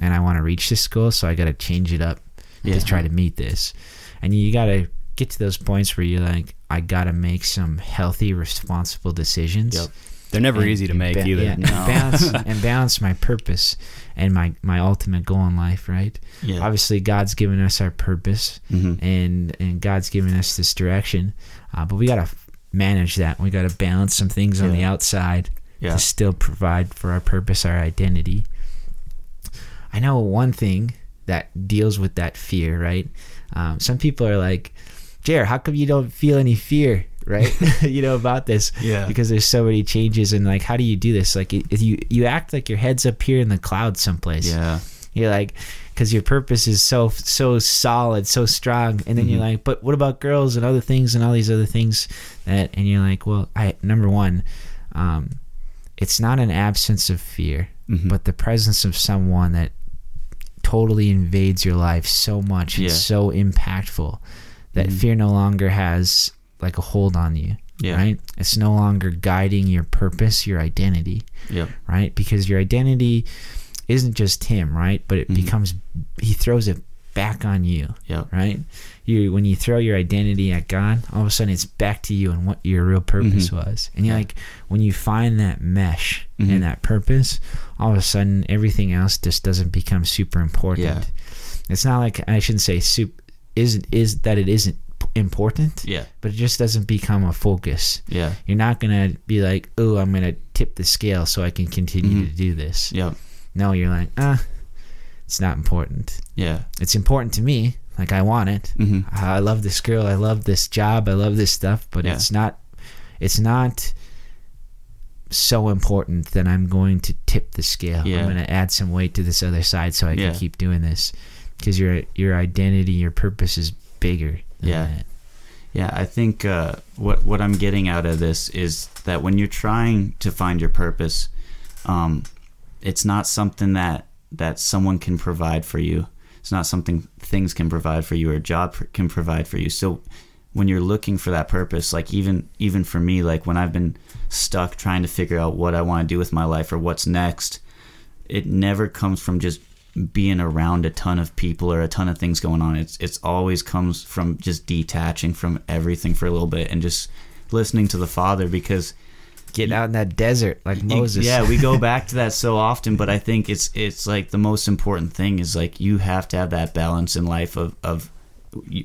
and I want to reach this goal. So I got to change it up Yeah. to try to meet this. And you got to get to those points where you're like, I got to make some healthy, responsible decisions. Yep. They're never And- easy to make ba- either. yeah, and balance and balance my purpose and my my ultimate goal in life. Right. Yeah. Obviously, God's given us our purpose, Mhm. and and God's given us this direction, uh, but we got to manage that. We got to balance some things on the outside Yeah. to still provide for our purpose, our identity. I know one thing that deals with that fear, right? Um, some people are like, Jer, how come you don't feel any fear, right? you know about this, Yeah. because there's so many changes, and like, how do you do this? Like, if you you act like your head's up here in the clouds someplace, Yeah. you're like, because your purpose is so so solid, so strong, and then you're Mhm. like, but what about girls and other things and all these other things that, and you're like, well, I number one, um, it's not an absence of fear, Mhm. but the presence of someone that totally invades your life so much and Yeah. so impactful that Mhm. fear no longer has like a hold on you. Yeah. Right? It's no longer guiding your purpose, your identity, Yep. right? Because your identity isn't just him, right? But it Mhm. becomes he throws it back on you, Yep. right? You when you throw your identity at God, all of a sudden it's back to you and what your real purpose Mhm. was. And you're like when you find that mesh Mhm. and that purpose, all of a sudden everything else just doesn't become super important. Yeah. It's not like I shouldn't say soup isn't is that it isn't important, Yeah. but it just doesn't become a focus. Yeah. You're not gonna be like, oh, I'm gonna tip the scale so I can continue Mhm. to do this. Yep. No, you're like, ah, it's not important. Yeah. It's important to me. Like I want it. hmm I love this girl. I love this job. I love this stuff. But Yeah. it's not. It's not so important that I'm going to tip the scale. Yeah. I'm going to add some weight to this other side so I Yeah. can keep doing this. Because your your identity, your purpose is bigger. Yeah. Yeah, I think uh, what what I'm getting out of this is that when you're trying to find your purpose, um, it's not something that that someone can provide for you. It's not something things can provide for you or a job can provide for you. So when you're looking for that purpose, like even even for me, like when I've been stuck trying to figure out what I want to do with my life or what's next, it never comes from just being around a ton of people or a ton of things going on. It's it's always comes from just detaching from everything for a little bit and just listening to the Father because getting out in that desert like Moses. Yeah, we go back to that so often, but I think it's it's like the most important thing is like you have to have that balance in life of of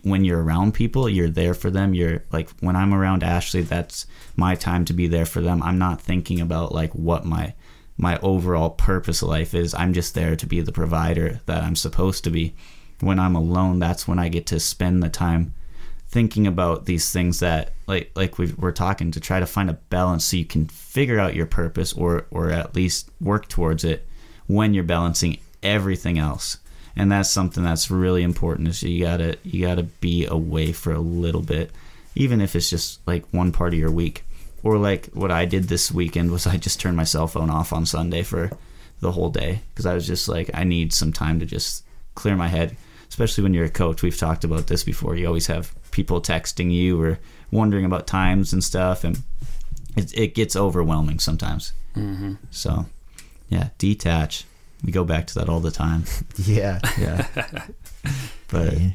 when you're around people, you're there for them. You're like when I'm around Ashley, that's my time to be there for them. I'm not thinking about like what my my overall purpose of life is. I'm just there to be the provider that I'm supposed to be. When I'm alone, that's when I get to spend the time thinking about these things that like like we we're talking to try to find a balance so you can figure out your purpose or or at least work towards it when you're balancing everything else and that's something that's really important is you gotta you gotta be away for a little bit even if it's just like one part of your week or like what i did this weekend was i just turned my cell phone off on sunday for the whole day because i was just like i need some time to just clear my head especially when you're a coach we've talked about this before you always have people texting you or wondering about times and stuff and it, it gets overwhelming sometimes Mm-hmm. so yeah detach we go back to that all the time Yeah. yeah but Yeah.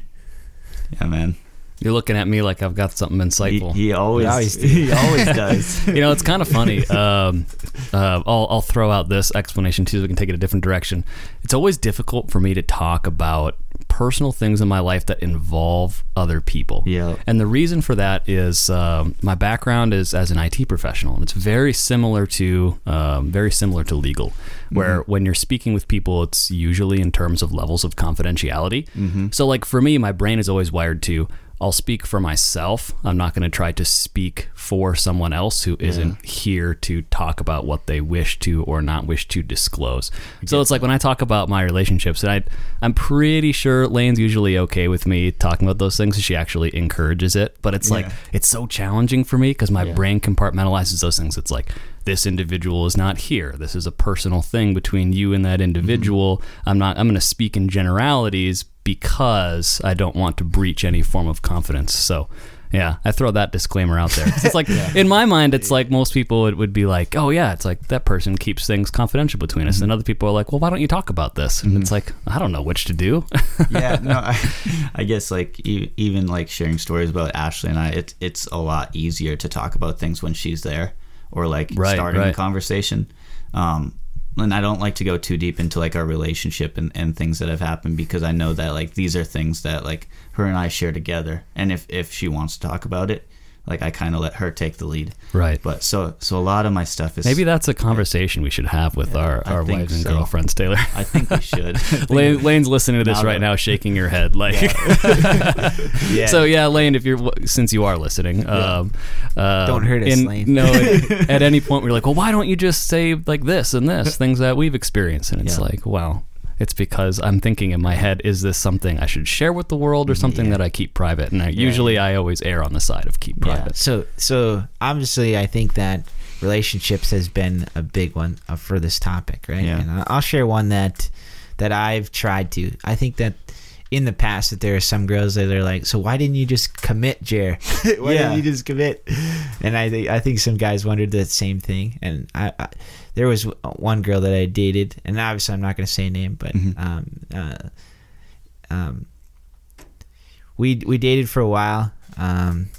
yeah man You're looking at me like I've got something insightful. he always, always do. he always does you know, it's kind of funny. Um, uh, I'll, I'll throw out this explanation too, so we can take it a different direction. It's always difficult for me to talk about personal things in my life that involve other people. Yeah. And the reason for that is um, my background is as an IT professional, and it's very similar to um, very similar to legal, where when you're speaking with people, it's usually in terms of levels of confidentiality. So, like for me, my brain is always wired to. I'll speak for myself. I'm not going to try to speak for someone else who not here to talk about what they wish to or not wish to disclose. So it's like when I talk about my relationships, and I, I'm pretty sure Lane's usually okay with me talking about those things. She actually encourages it, but it's like it's so challenging for me because my Yeah. brain compartmentalizes those things. It's like this individual is not here. This is a personal thing between you and that individual. I'm not. I'm going to speak in generalities because I don't want to breach any form of confidence. So. Yeah, I throw that disclaimer out there. It's like in my mind, it's like most people it would be like, oh yeah, it's like that person keeps things confidential between us, and other people are like, well, why don't you talk about this? And it's like I don't know which to do. yeah, no, I, I guess like e- even like sharing stories about Ashley and I, it's it's a lot easier to talk about things when she's there or like Right, starting a conversation. Um, and I don't like to go too deep into like our relationship and, and things that have happened because I know that like these are things that like her and I share together. And if if she wants to talk about it, like I kind of let her take the lead. right. But so so a lot of my stuff is Maybe that's a conversation we should have with our, I our think wives and so. girlfriends, Taylor. I think we should. Lane, Lane's listening to this right now, shaking your head. Like, Yeah. so yeah, Lane, if you're since you are listening, um, uh, Don't hurt us, in- Lane. No, at, at any point we're like, well, why don't you just say like this and this things that we've experienced? And it's Yeah. like, well, it's because I'm thinking in my head, is this something I should share with the world or something Yeah. that I keep private? And I, usually I always err on the side of keep Yeah. private. So so obviously I think that relationships has been a big one uh, for this topic, right? Yeah. And I'll share one that that I've tried to. I think that in the past that there are some girls that are like, so why didn't you just commit, Jer? why Yeah. didn't you just commit? And I think I think some guys wondered the same thing. And I, I there was one girl that I dated, and obviously I'm not going to say a name, but Mhm. um, uh, um, we we dated for a while, um,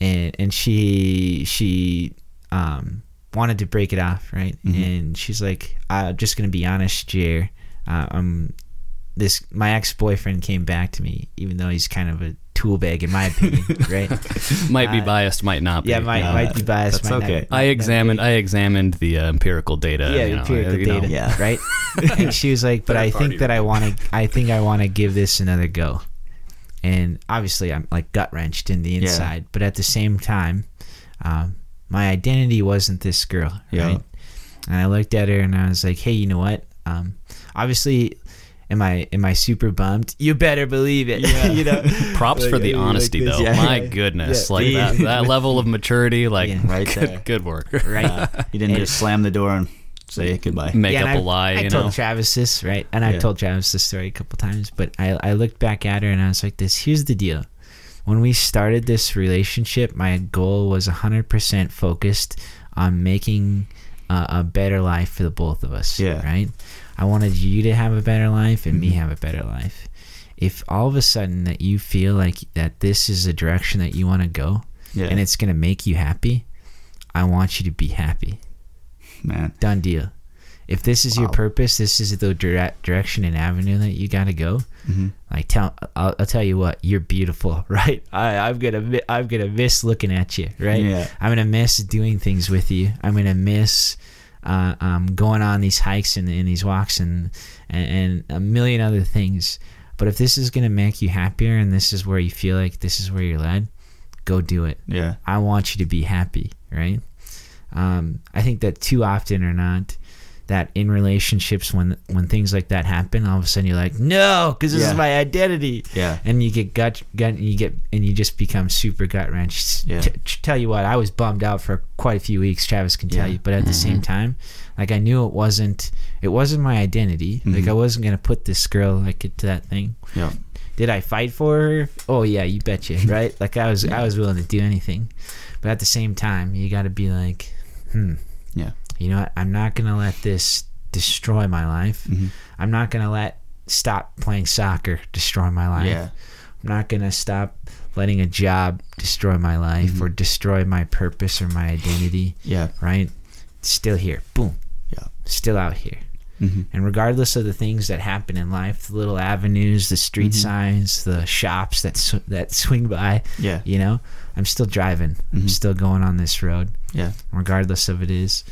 and and she she um wanted to break it off, right? Mhm. And she's like, "I'm just gonna be honest, Jer. Uh, um, this my ex boyfriend came back to me, even though he's kind of a tool bag in my opinion, right? might be Uh, biased, might not be. Yeah, might Uh, might be biased. that's might not- okay. I examined. I examined the uh, empirical data. yeah, you know, empirical you know. data, Yeah. right? and she was like, "But I Third party think that I want to. I think I want to give this another go." And obviously, I'm like gut wrenched in the Yeah. inside, but at the same time, um, my identity wasn't this girl, Yeah. right? And I looked at her and I was like, "Hey, you know what? Um, obviously." Am I am I super bummed? You better believe it. Yeah. you know. Props for the honesty, this. though. Yeah, My yeah. goodness, Yeah. like that, that level of maturity, like Yeah. Right good, there. good work. Right. You didn't And- just slam the door and say goodbye. Make Yeah, up and a I- lie, I you told know. Travis this, right? And I told Travis this story a couple times, but I, I looked back at her and I was like, this, here's the deal. When we started this relationship, my goal was 100% focused on making uh, a better life for the both of us. Yeah. Right? I wanted you to have a better life and me Mhm. have a better life. If all of a sudden that you feel like that this is a direction that you want to go Yeah. and it's going to make you happy, I want you to be happy man. done deal. If this is your purpose, this is the dire- direction and avenue that you got to go. hmm Like tell, I'll, I'll tell you what, you're beautiful, right? I, I'm gonna, I'm gonna miss looking at you, right? Yeah. I'm gonna miss doing things with you. I'm gonna miss uh, um, going on these hikes and, and these walks and, and and a million other things. But if this is gonna make you happier and this is where you feel like this is where you're led, go do it. Yeah. I want you to be happy, right? Um, I think that too often or not, that in relationships when when things like that happen, all of a sudden you're like, no, because this Yeah. is my identity, Yeah. and you get gut gut, and you get and you just become super gut wrenched. Yeah. T- tell you what, I was bummed out for quite a few weeks. Travis can tell Yeah. you, but at the same time, like I knew it wasn't it wasn't my identity. Like Mhm. I wasn't gonna put this girl like into that thing. Yeah. Did I fight for her? Oh yeah, you betcha, right? Like I was, I was willing to do anything, but at the same time, you got to be like, hmm, Yeah. You know what? I'm not gonna let this destroy my life. hmm I'm not gonna let stop playing soccer destroy my life. Yeah. I'm not gonna stop letting a job destroy my life Mhm. or destroy my purpose or my identity. Yeah. Right? Still here. Boom. Yeah. Still out here. hmm And regardless of the things that happen in life, the little avenues, the street Mhm. signs, the shops that sw- that swing by, Yeah. you know, I'm still driving. I'm Mhm. still going on this road, Yeah. regardless of it is.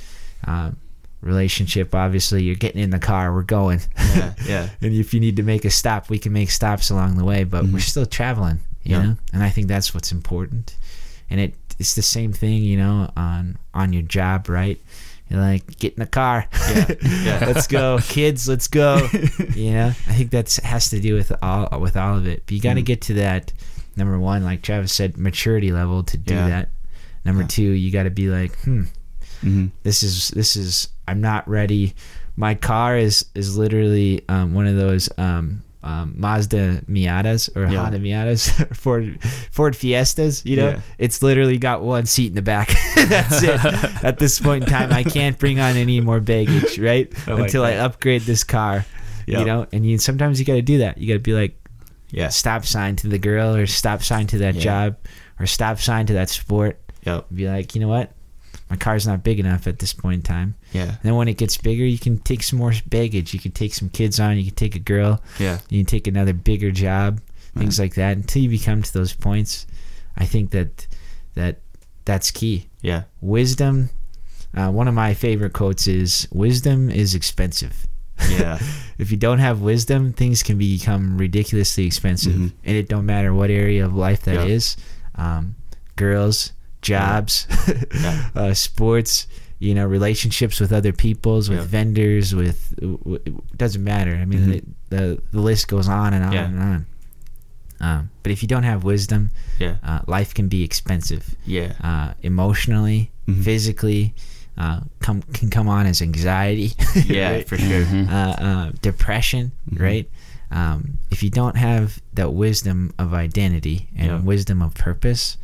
Um, relationship, obviously, you're getting in the car, we're going. Yeah. Yeah. and if you need to make a stop, we can make stops along the way, but we're Mhm. still traveling, you Yeah. know? And I think that's what's important. And it it's the same thing, you know, on on your job, right? You're like, get in the car. Yeah. Yeah. let's go. Kids, let's go. you know? I think that's has to do with all with all of it. But you gotta Mhm. get to that number one, like Travis said, maturity level to do that. Number two, you gotta be like, hmm, hmm this is this is I'm not ready. My car is is literally um, one of those um, um, Mazda Miatas or Yeah. Honda Miatas, Ford Ford Fiestas. You know, Yeah. it's literally got one seat in the back. That's it. At this point in time, I can't bring on any more baggage, right? I like Until I upgrade this car. Yeah. You know, and you sometimes you got to do that. You got to be like Yeah. stop sign to the girl or stop sign to that Yeah. job or stop sign to that sport. Yep. Be like, you know what? My car's not big enough at this point in time. Yeah. And then when it gets bigger, you can take some more baggage. You can take some kids on. You can take a girl. Yeah. You can take another bigger job. Things Right. like that. Until you become to those points, I think that that that's key. Yeah. Wisdom. Uh, one of my favorite quotes is, "Wisdom is expensive." Yeah. if you don't have wisdom, things can become ridiculously expensive, Mhm. and it don't matter what area of life that is. Yeah. Um, girls, jobs, Yeah. uh, sports, you know, relationships with other peoples, with Yeah. vendors, with w- w- it doesn't matter. I mean, Mhm. it, the the list goes on and on Yeah. and on. Um, but if you don't have wisdom, Yeah. uh, life can be expensive. Yeah. Uh, emotionally, Mhm. physically, uh, come can come on as anxiety. Yeah, right? for sure. Mhm. uh, uh, depression, Mhm. right? Um, if you don't have that wisdom of identity and Yeah. wisdom of purpose,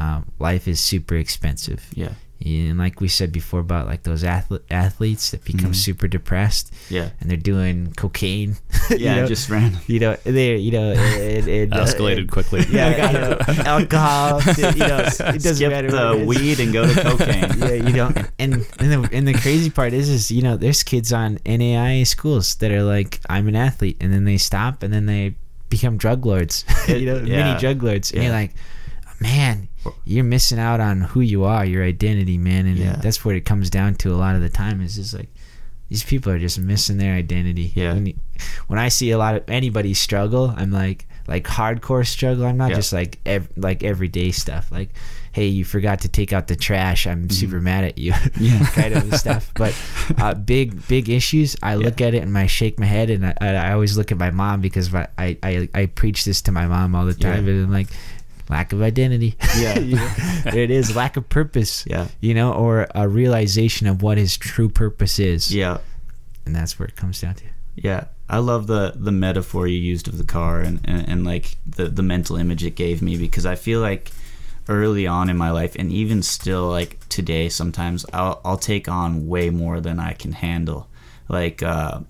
um, life is super expensive. Yeah. And like we said before about like those athle- athletes that become Mhm. super depressed Yeah. and they're doing cocaine. you Yeah. know? Just random. you know they you know it, it, Escalated quickly. Yeah, you know, alcohol. You know, it doesn't Skip matter. the what it is weed and go to cocaine. yeah, you don't. And and the, and the crazy part is, is you know, there's kids on NAIA schools that are like, I'm an athlete, and then they stop, and then they become drug lords. you know, Yeah. mini drug lords, and you're like, man, you're missing out on who you are, your identity, man, and Yeah. that's what it comes down to a lot of the time. Is just like. These people are just missing their identity. Yeah. When, you, when I see a lot of anybody struggle, I'm like, like hardcore struggle. I'm not Yeah. just like ev- like everyday stuff. Like, hey, you forgot to take out the trash. I'm super mad at you. Mm-hmm. Yeah. kind of stuff. But uh, big big issues. I look at it and I shake my head, and I, I always look at my mom because my, I, I I preach this to my mom all the time, and I'm like, lack of identity. Yeah. There it is. Lack of purpose. Yeah. You know, or a realization of what his true purpose is. Yeah. And that's where it comes down to. Yeah, I love the the metaphor you used of the car and, and, and like the the mental image it gave me because I feel like early on in my life and even still like today sometimes I'll I'll take on way more than I can handle. Like uh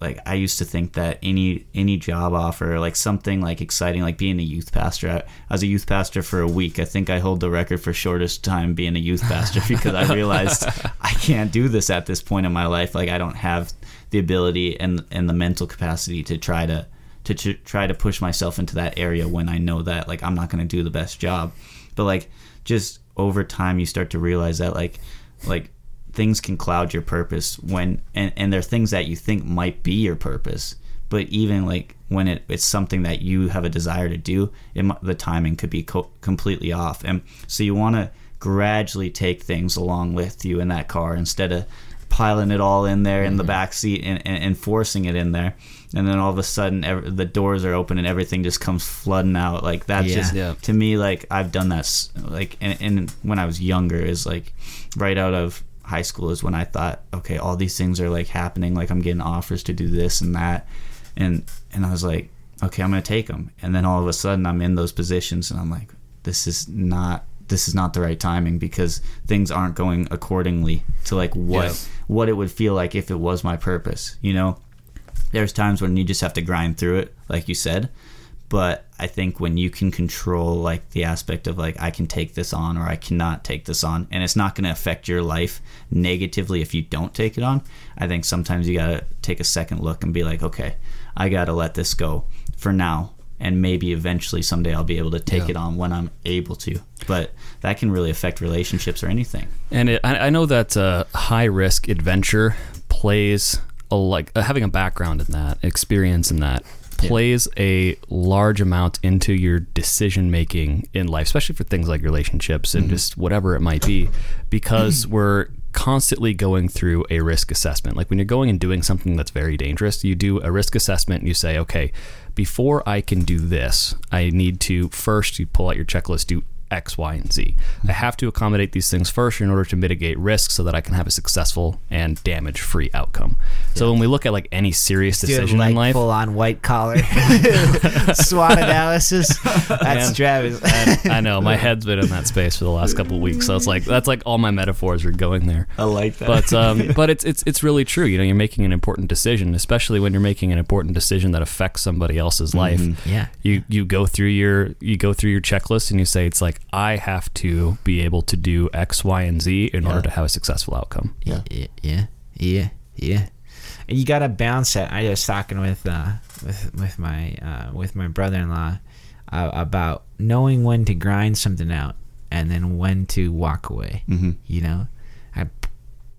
like I used to think that any any job offer like something like exciting like being a youth pastor. I, I was a youth pastor for a week. I think I hold the record for shortest time being a youth pastor because I realized I can't do this at this point in my life. Like I don't have the ability and and the mental capacity to try to to tr- try to push myself into that area when I know that like I'm not going to do the best job. But like just over time you start to realize that like like things can cloud your purpose when and, and they're things that you think might be your purpose but even like when it, it's something that you have a desire to do it, the timing could be co- completely off and so you want to gradually take things along with you in that car instead of piling it all in there in the mm-hmm. back seat and, and, and forcing it in there and then all of a sudden ev the doors are open and everything just comes flooding out like that's Yeah. just Yeah. to me like i've done that like and, and when i was younger is like right out of high school is when i thought okay all these things are like happening like i'm getting offers to do this and that. And and i was like okay i'm gonna take them and then all of a sudden i'm in those positions and i'm like this is not this is not the right timing because things aren't going accordingly to like what Yeah. what it would feel like if it was my purpose you know? There's times when you just have to grind through it like you said but i think when you can control like the aspect of like i can take this on or i cannot take this on and it's not going to affect your life negatively if you don't take it on i think sometimes you got to take a second look and be like okay i got to let this go for now and maybe eventually someday i'll be able to take Yeah. it on when i'm able to but that can really affect relationships or anything And it, I, I know that uh, high risk adventure plays a, like uh, having a background in that, experience in that, plays a large amount into your decision making in life, especially for things like relationships and mm-hmm. just whatever it might be, because we're constantly going through a risk assessment. Like when you're going and doing something that's very dangerous, you do a risk assessment and you say, okay, before I can do this, I need to first you pull out your checklist, do X, Y, and Z. I have to accommodate these things first in order to mitigate risk so that I can have a successful and damage free outcome. So when we look at like any serious Do it decision like in life, full on white collar SWOT analysis. That's Man. Travis. and I know my head's been in that space for the last couple of weeks. So it's like that's like all my metaphors are going there. i like that But um, but it's it's it's really true. You know, you're making an important decision, especially when you're making an important decision that affects somebody else's life. Yeah. You you go through your you go through your checklist and you say it's like I have to be able to do X, Y, and Z in order to have a successful outcome. yeah yeah, yeah, yeah, yeah. And you gotta balance that. I was talking with uh, with with my uh, with my brother-in-law uh, about knowing when to grind something out and then when to walk away. Mhm. You know, at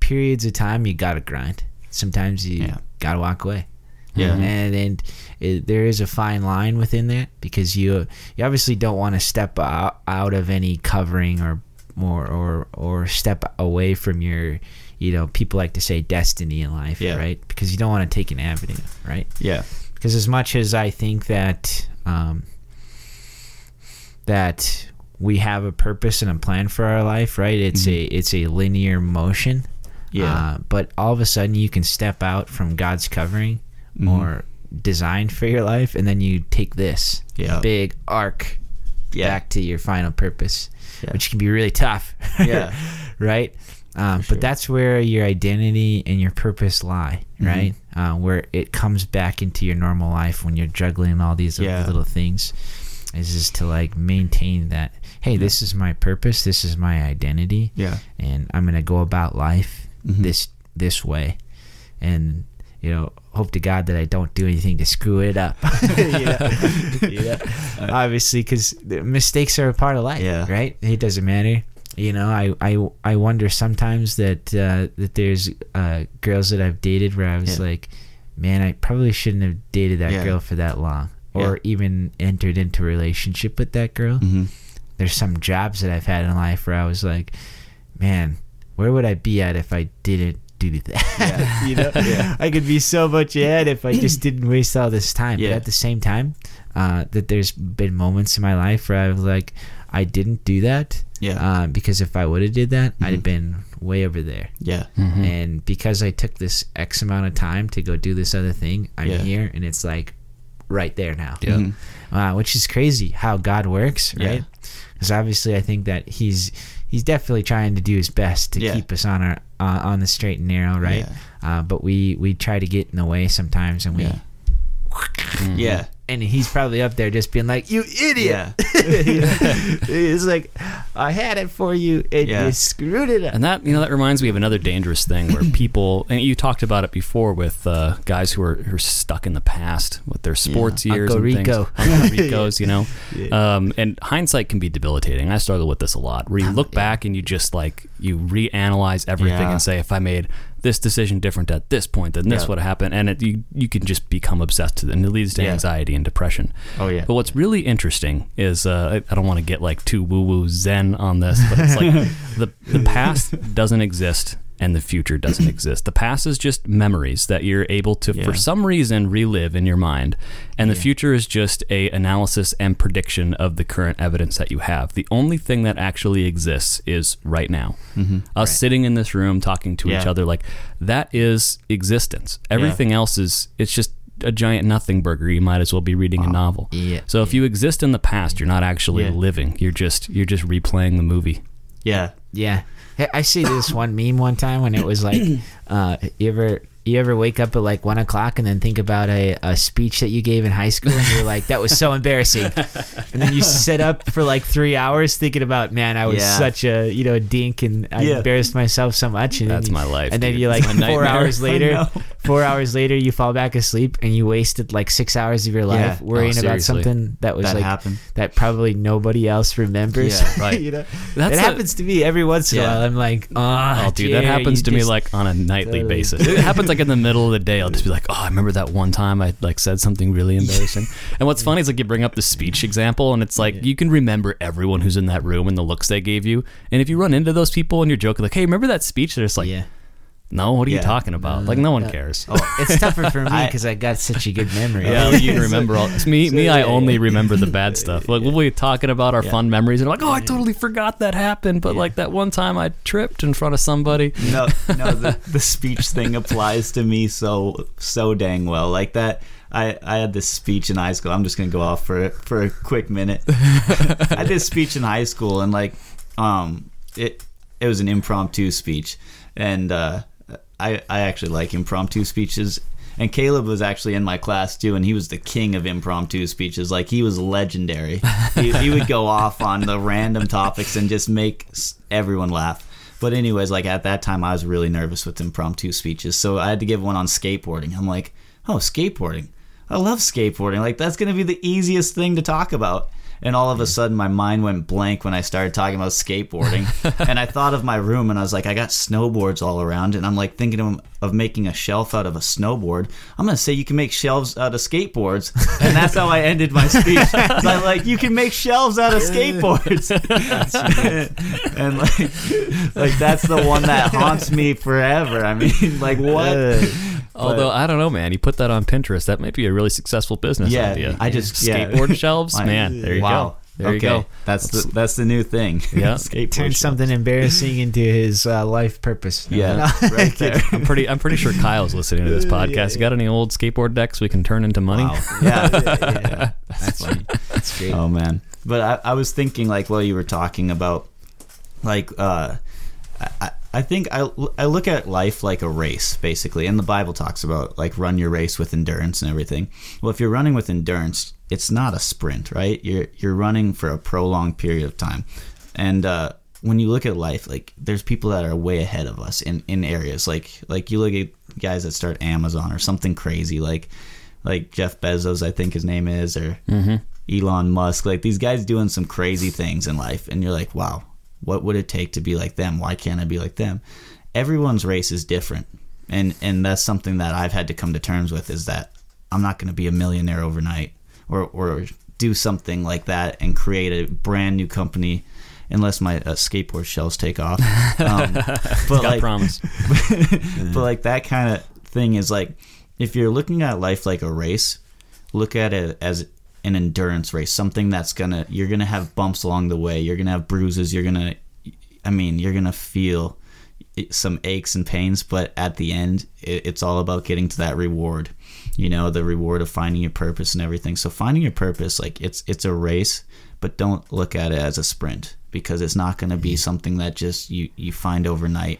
periods of time you gotta grind. Sometimes you Yeah. gotta walk away. Yeah. and and it, there is a fine line within that because you you obviously don't want to step out, out of any covering or or or or step away from your you know people like to say destiny in life Yeah. right because you don't want to take an avenue right yeah because as much as I think that um, that we have a purpose and a plan for our life, right? It's a it's a linear motion. Yeah. Uh, but all of a sudden you can step out from God's covering or designed for your life and then you take this Yeah. big arc Yeah. back to your final purpose, Yeah. which can be really tough. Yeah. right? Um, sure. But that's where your identity and your purpose lie, Mm-hmm. right? Uh, where it comes back into your normal life when you're juggling all these Yeah. little things, is just to like maintain that. Hey, this is my purpose. This is my identity, Yeah. and I'm gonna go about life Mhm. this this way, and you know, hope to God that I don't do anything to screw it up. You know? Obviously, because mistakes are a part of life, Yeah. right? It doesn't matter. You know, I, I, I wonder sometimes that uh, that there's uh, girls that I've dated where I was Yeah. like, man, I probably shouldn't have dated that Yeah. girl for that long, or Yeah. even entered into a relationship with that girl. hmm There's some jobs that I've had in life where I was like, man, where would I be at if I didn't do that? Yeah. you know, Yeah. I could be so much ahead if I just didn't waste all this time. But at the same time, uh, that there's been moments in my life where I was like, I didn't do that. Yeah. Uh, because if I would have did that, I'd Mhm. have been way over there. Yeah. Mm-hmm. And because I took this X amount of time to go do this other thing, I'm Yeah. here, and it's like right there now. Yeah. Mhm. Uh, which is crazy how God works, right? Because obviously, I think that he's he's definitely trying to do his best to Yeah. keep us on our uh, on the straight and narrow, right? Uh, but we we try to get in the way sometimes, and we Yeah. Yeah. And he's probably up there just being like, "You idiot!" You know? It's like, "I had it for you, and Yeah. you screwed it up." And that you know that reminds me of another dangerous thing where people and you talked about it before with uh, guys who are who are stuck in the past with their sports years Uncle and Rico. things. Uncle Ricos, you know. Um, and hindsight can be debilitating. I struggle with this a lot. Where you look back and you just like you reanalyze everything Yeah. and say, if I made this decision different at this point, then this Yeah. would have happened, and it, you you can just become obsessed to it, and it leads to Yeah. anxiety and depression. Oh yeah. But what's really interesting is uh, I, I don't want to get like too woo woo zen on this, but it's like the the past doesn't exist and the future doesn't exist. The past is just memories that you're able to, Yeah. for some reason, relive in your mind, and the future is just a analysis and prediction of the current evidence that you have. The only thing that actually exists is right now. Us sitting in this room talking to each Mm-hmm. Other, like that is existence. Everything else is it's just a giant nothing burger. You might as well be reading a novel. yeah, So if you exist in the past, you're not actually Yeah. living. You're just you're just replaying the movie. Yeah. Yeah. Hey, I see this one meme one time when it was like, uh, you ever you ever wake up at like one o'clock and then think about a, a speech that you gave in high school and you're like, that was so embarrassing. And then you sit up for like three hours thinking about, man, I was Yeah. such a, you know, a dink and I Yeah. embarrassed myself so much. And That's you- my life, And then dude. you like It's four hours later, four hours later, you fall back asleep and you wasted like six hours of your life Yeah. worrying Oh, about something that was That like, happened. that probably nobody else remembers. Yeah, right. you know? That's it a- happens to me every once in a while. I'm like, oh, Oh, dude, that happens to me like on a nightly totally- basis. It happens like in the middle of the day. I'll just be like, "Oh, I remember that one time I like said something really embarrassing." and what's funny is like you bring up the speech example, and it's like you can remember everyone who's in that room and the looks they gave you. And if you run into those people and you're joking like, "Hey, remember that speech?" They're just like, yeah. "No, what are you Yeah. talking about?" Like no one cares. Oh, It's tougher for me because I, got such a good memory. Yeah, like, you can remember all. It's me, So, me, I yeah, only yeah. remember the bad stuff. Like we'll be talking about our Yeah. fun memories, and like, oh, I totally forgot that happened. But like that one time I tripped in front of somebody. no, no, the, the speech thing applies to me so so dang well. Like that, I I had this speech in high school. I'm just gonna go off for for a quick minute. I did this speech in high school, and like, um, it it was an impromptu speech, and uh, I I actually like impromptu speeches. And Caleb was actually in my class too, and he was the king of impromptu speeches. Like he was legendary. he, he would go off on the random topics and just make everyone laugh. But anyways, like at that time, I was really nervous with impromptu speeches, so I had to give one on skateboarding. I'm like, oh, skateboarding. I love skateboarding. Like that's gonna be the easiest thing to talk about. And all of a sudden, my mind went blank when I started talking about skateboarding. and I thought of my room, and I was like, I got snowboards all around, and I'm like thinking of, making a shelf out of a snowboard. I'm gonna say you can make shelves out of skateboards, and that's how I ended my speech. So I'm like, you can make shelves out of skateboards, and like, like that's the one that haunts me forever. I mean, like what? Although I don't know, man, you put that on Pinterest, that might be a really successful business Yeah, idea. I just- yeah. skateboard shelves, I- man. There you wow. go. There you go. that's the that's the new thing. Yeah. Skateboard Turn something embarrassing into his uh, life purpose. Yeah, right there. I'm pretty. I'm pretty sure Kyle's listening to this podcast. You got any old skateboard decks we can turn into money? Wow. Yeah, yeah, that's funny. That's great. Oh man. But I, I was thinking like while you were talking about like uh I, I- think I, I look at life like a race basically and the Bible talks about like run your race with endurance and everything. Well if you're running with endurance, it's not a sprint, right? You're you're running for a prolonged period of time. And uh when you look at life, like there's people that are way ahead of us in, in areas like like you look at guys that start Amazon or something crazy like like Jeff Bezos, I think his name is, or Elon Musk, like these guys doing some crazy things in life, and you're like, wow, what would it take to be like them? Why can't I be like them? Everyone's race is different, and and that's something that I've had to come to terms with is that I'm not going to be a millionaire overnight, or or do something like that and create a brand new company. Unless my uh, skateboard shells take off, um, but like, promise. but like that kind of thing is like if you're looking at life like a race look at it as an endurance race something that's gonna you're gonna have bumps along the way you're gonna have bruises you're gonna i mean you're gonna feel some aches and pains but at the end it, it's all about getting to that reward you know the reward of finding your purpose and everything. So finding your purpose like it's it's a race but don't look at it as a sprint because it's not to be mm-hmm. something that just you you find overnight.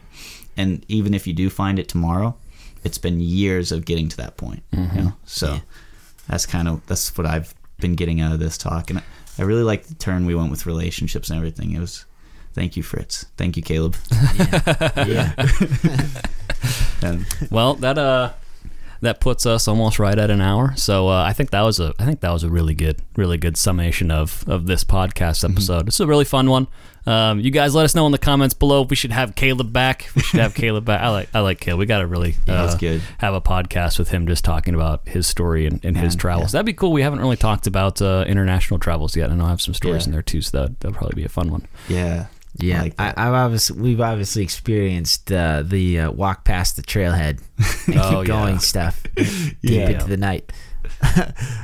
And even if you do find it tomorrow it's been years of getting to that point you mm-hmm. know? so that's kind of that's what i've been getting out of this talk and i really like the turn we went with relationships and everything. It was thank you fritz. Thank you caleb. Yeah. and Well, that uh, that puts us almost right at an hour. So uh, I think that was a I think that was a really good, really good summation of of this podcast episode. It's a really fun one. Um, you guys let us know in the comments below if we should have Caleb back. We should have Caleb back. I like I like Caleb. We got to really uh, good. have a podcast with him just talking about his story and, and his travels. yeah. That'd be cool. We haven't really talked about uh, international travels yet, and I'll have some stories Yeah. in there too. So that that'll probably be a fun one. yeah Yeah, I like I, that. I've obviously we've obviously experienced uh, the uh, walk past the trailhead and Oh, keep going yeah. stuff deep Yeah. into the night.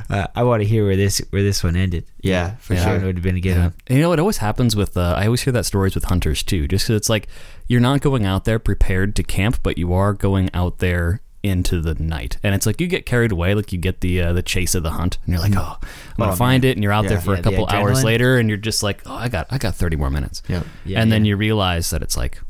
uh, I want to hear where this where this one ended. yeah for Yeah. Sure, it sure would have been a good one. And you know, it always happens with. Uh, I always hear that stories with hunters too. Just cause it's like you're not going out there prepared to camp, but you are going out there into the night, and it's like you get carried away. Like you get the uh, the chase of the hunt, and you're like, oh, I'm gonna Oh, find it, and you're out there Yeah. for Yeah, a the couple hours adrenaline. later, and you're just like, oh, I got I got 30 more minutes, yep Yeah, and then you realize that it's like,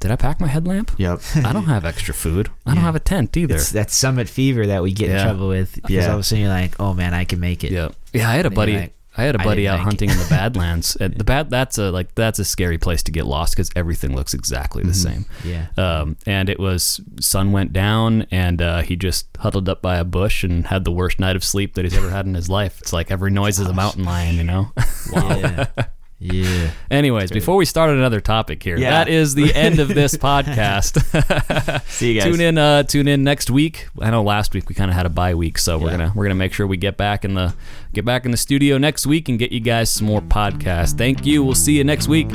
did I pack my headlamp? yep I don't have extra food. I don't have a tent either. It's that summit fever that we get Yeah. in trouble with because Yeah. all of a sudden you're like, oh man, I can make it. Yeah, yeah. I had a buddy. like, I had a buddy out hunting in the Badlands. And the bad that's a like that's a scary place to get lost because everything looks exactly the same. Yeah. Um, and it was sun went down, and uh, he just huddled up by a bush and had the worst night of sleep that he's ever had in his life. It's like every noise is a mountain lion, you know. Yeah. Yeah. Anyways, before we start another topic here, Yeah. that is the end of this podcast. see you guys tune in uh tune in next week i know last week we kind of had a bye week so we're Yeah. gonna we're gonna make sure we get back in the get back in the studio next week and get you guys some more podcasts thank you we'll see you next week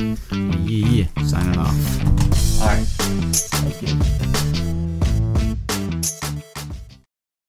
Yeah. signing off all right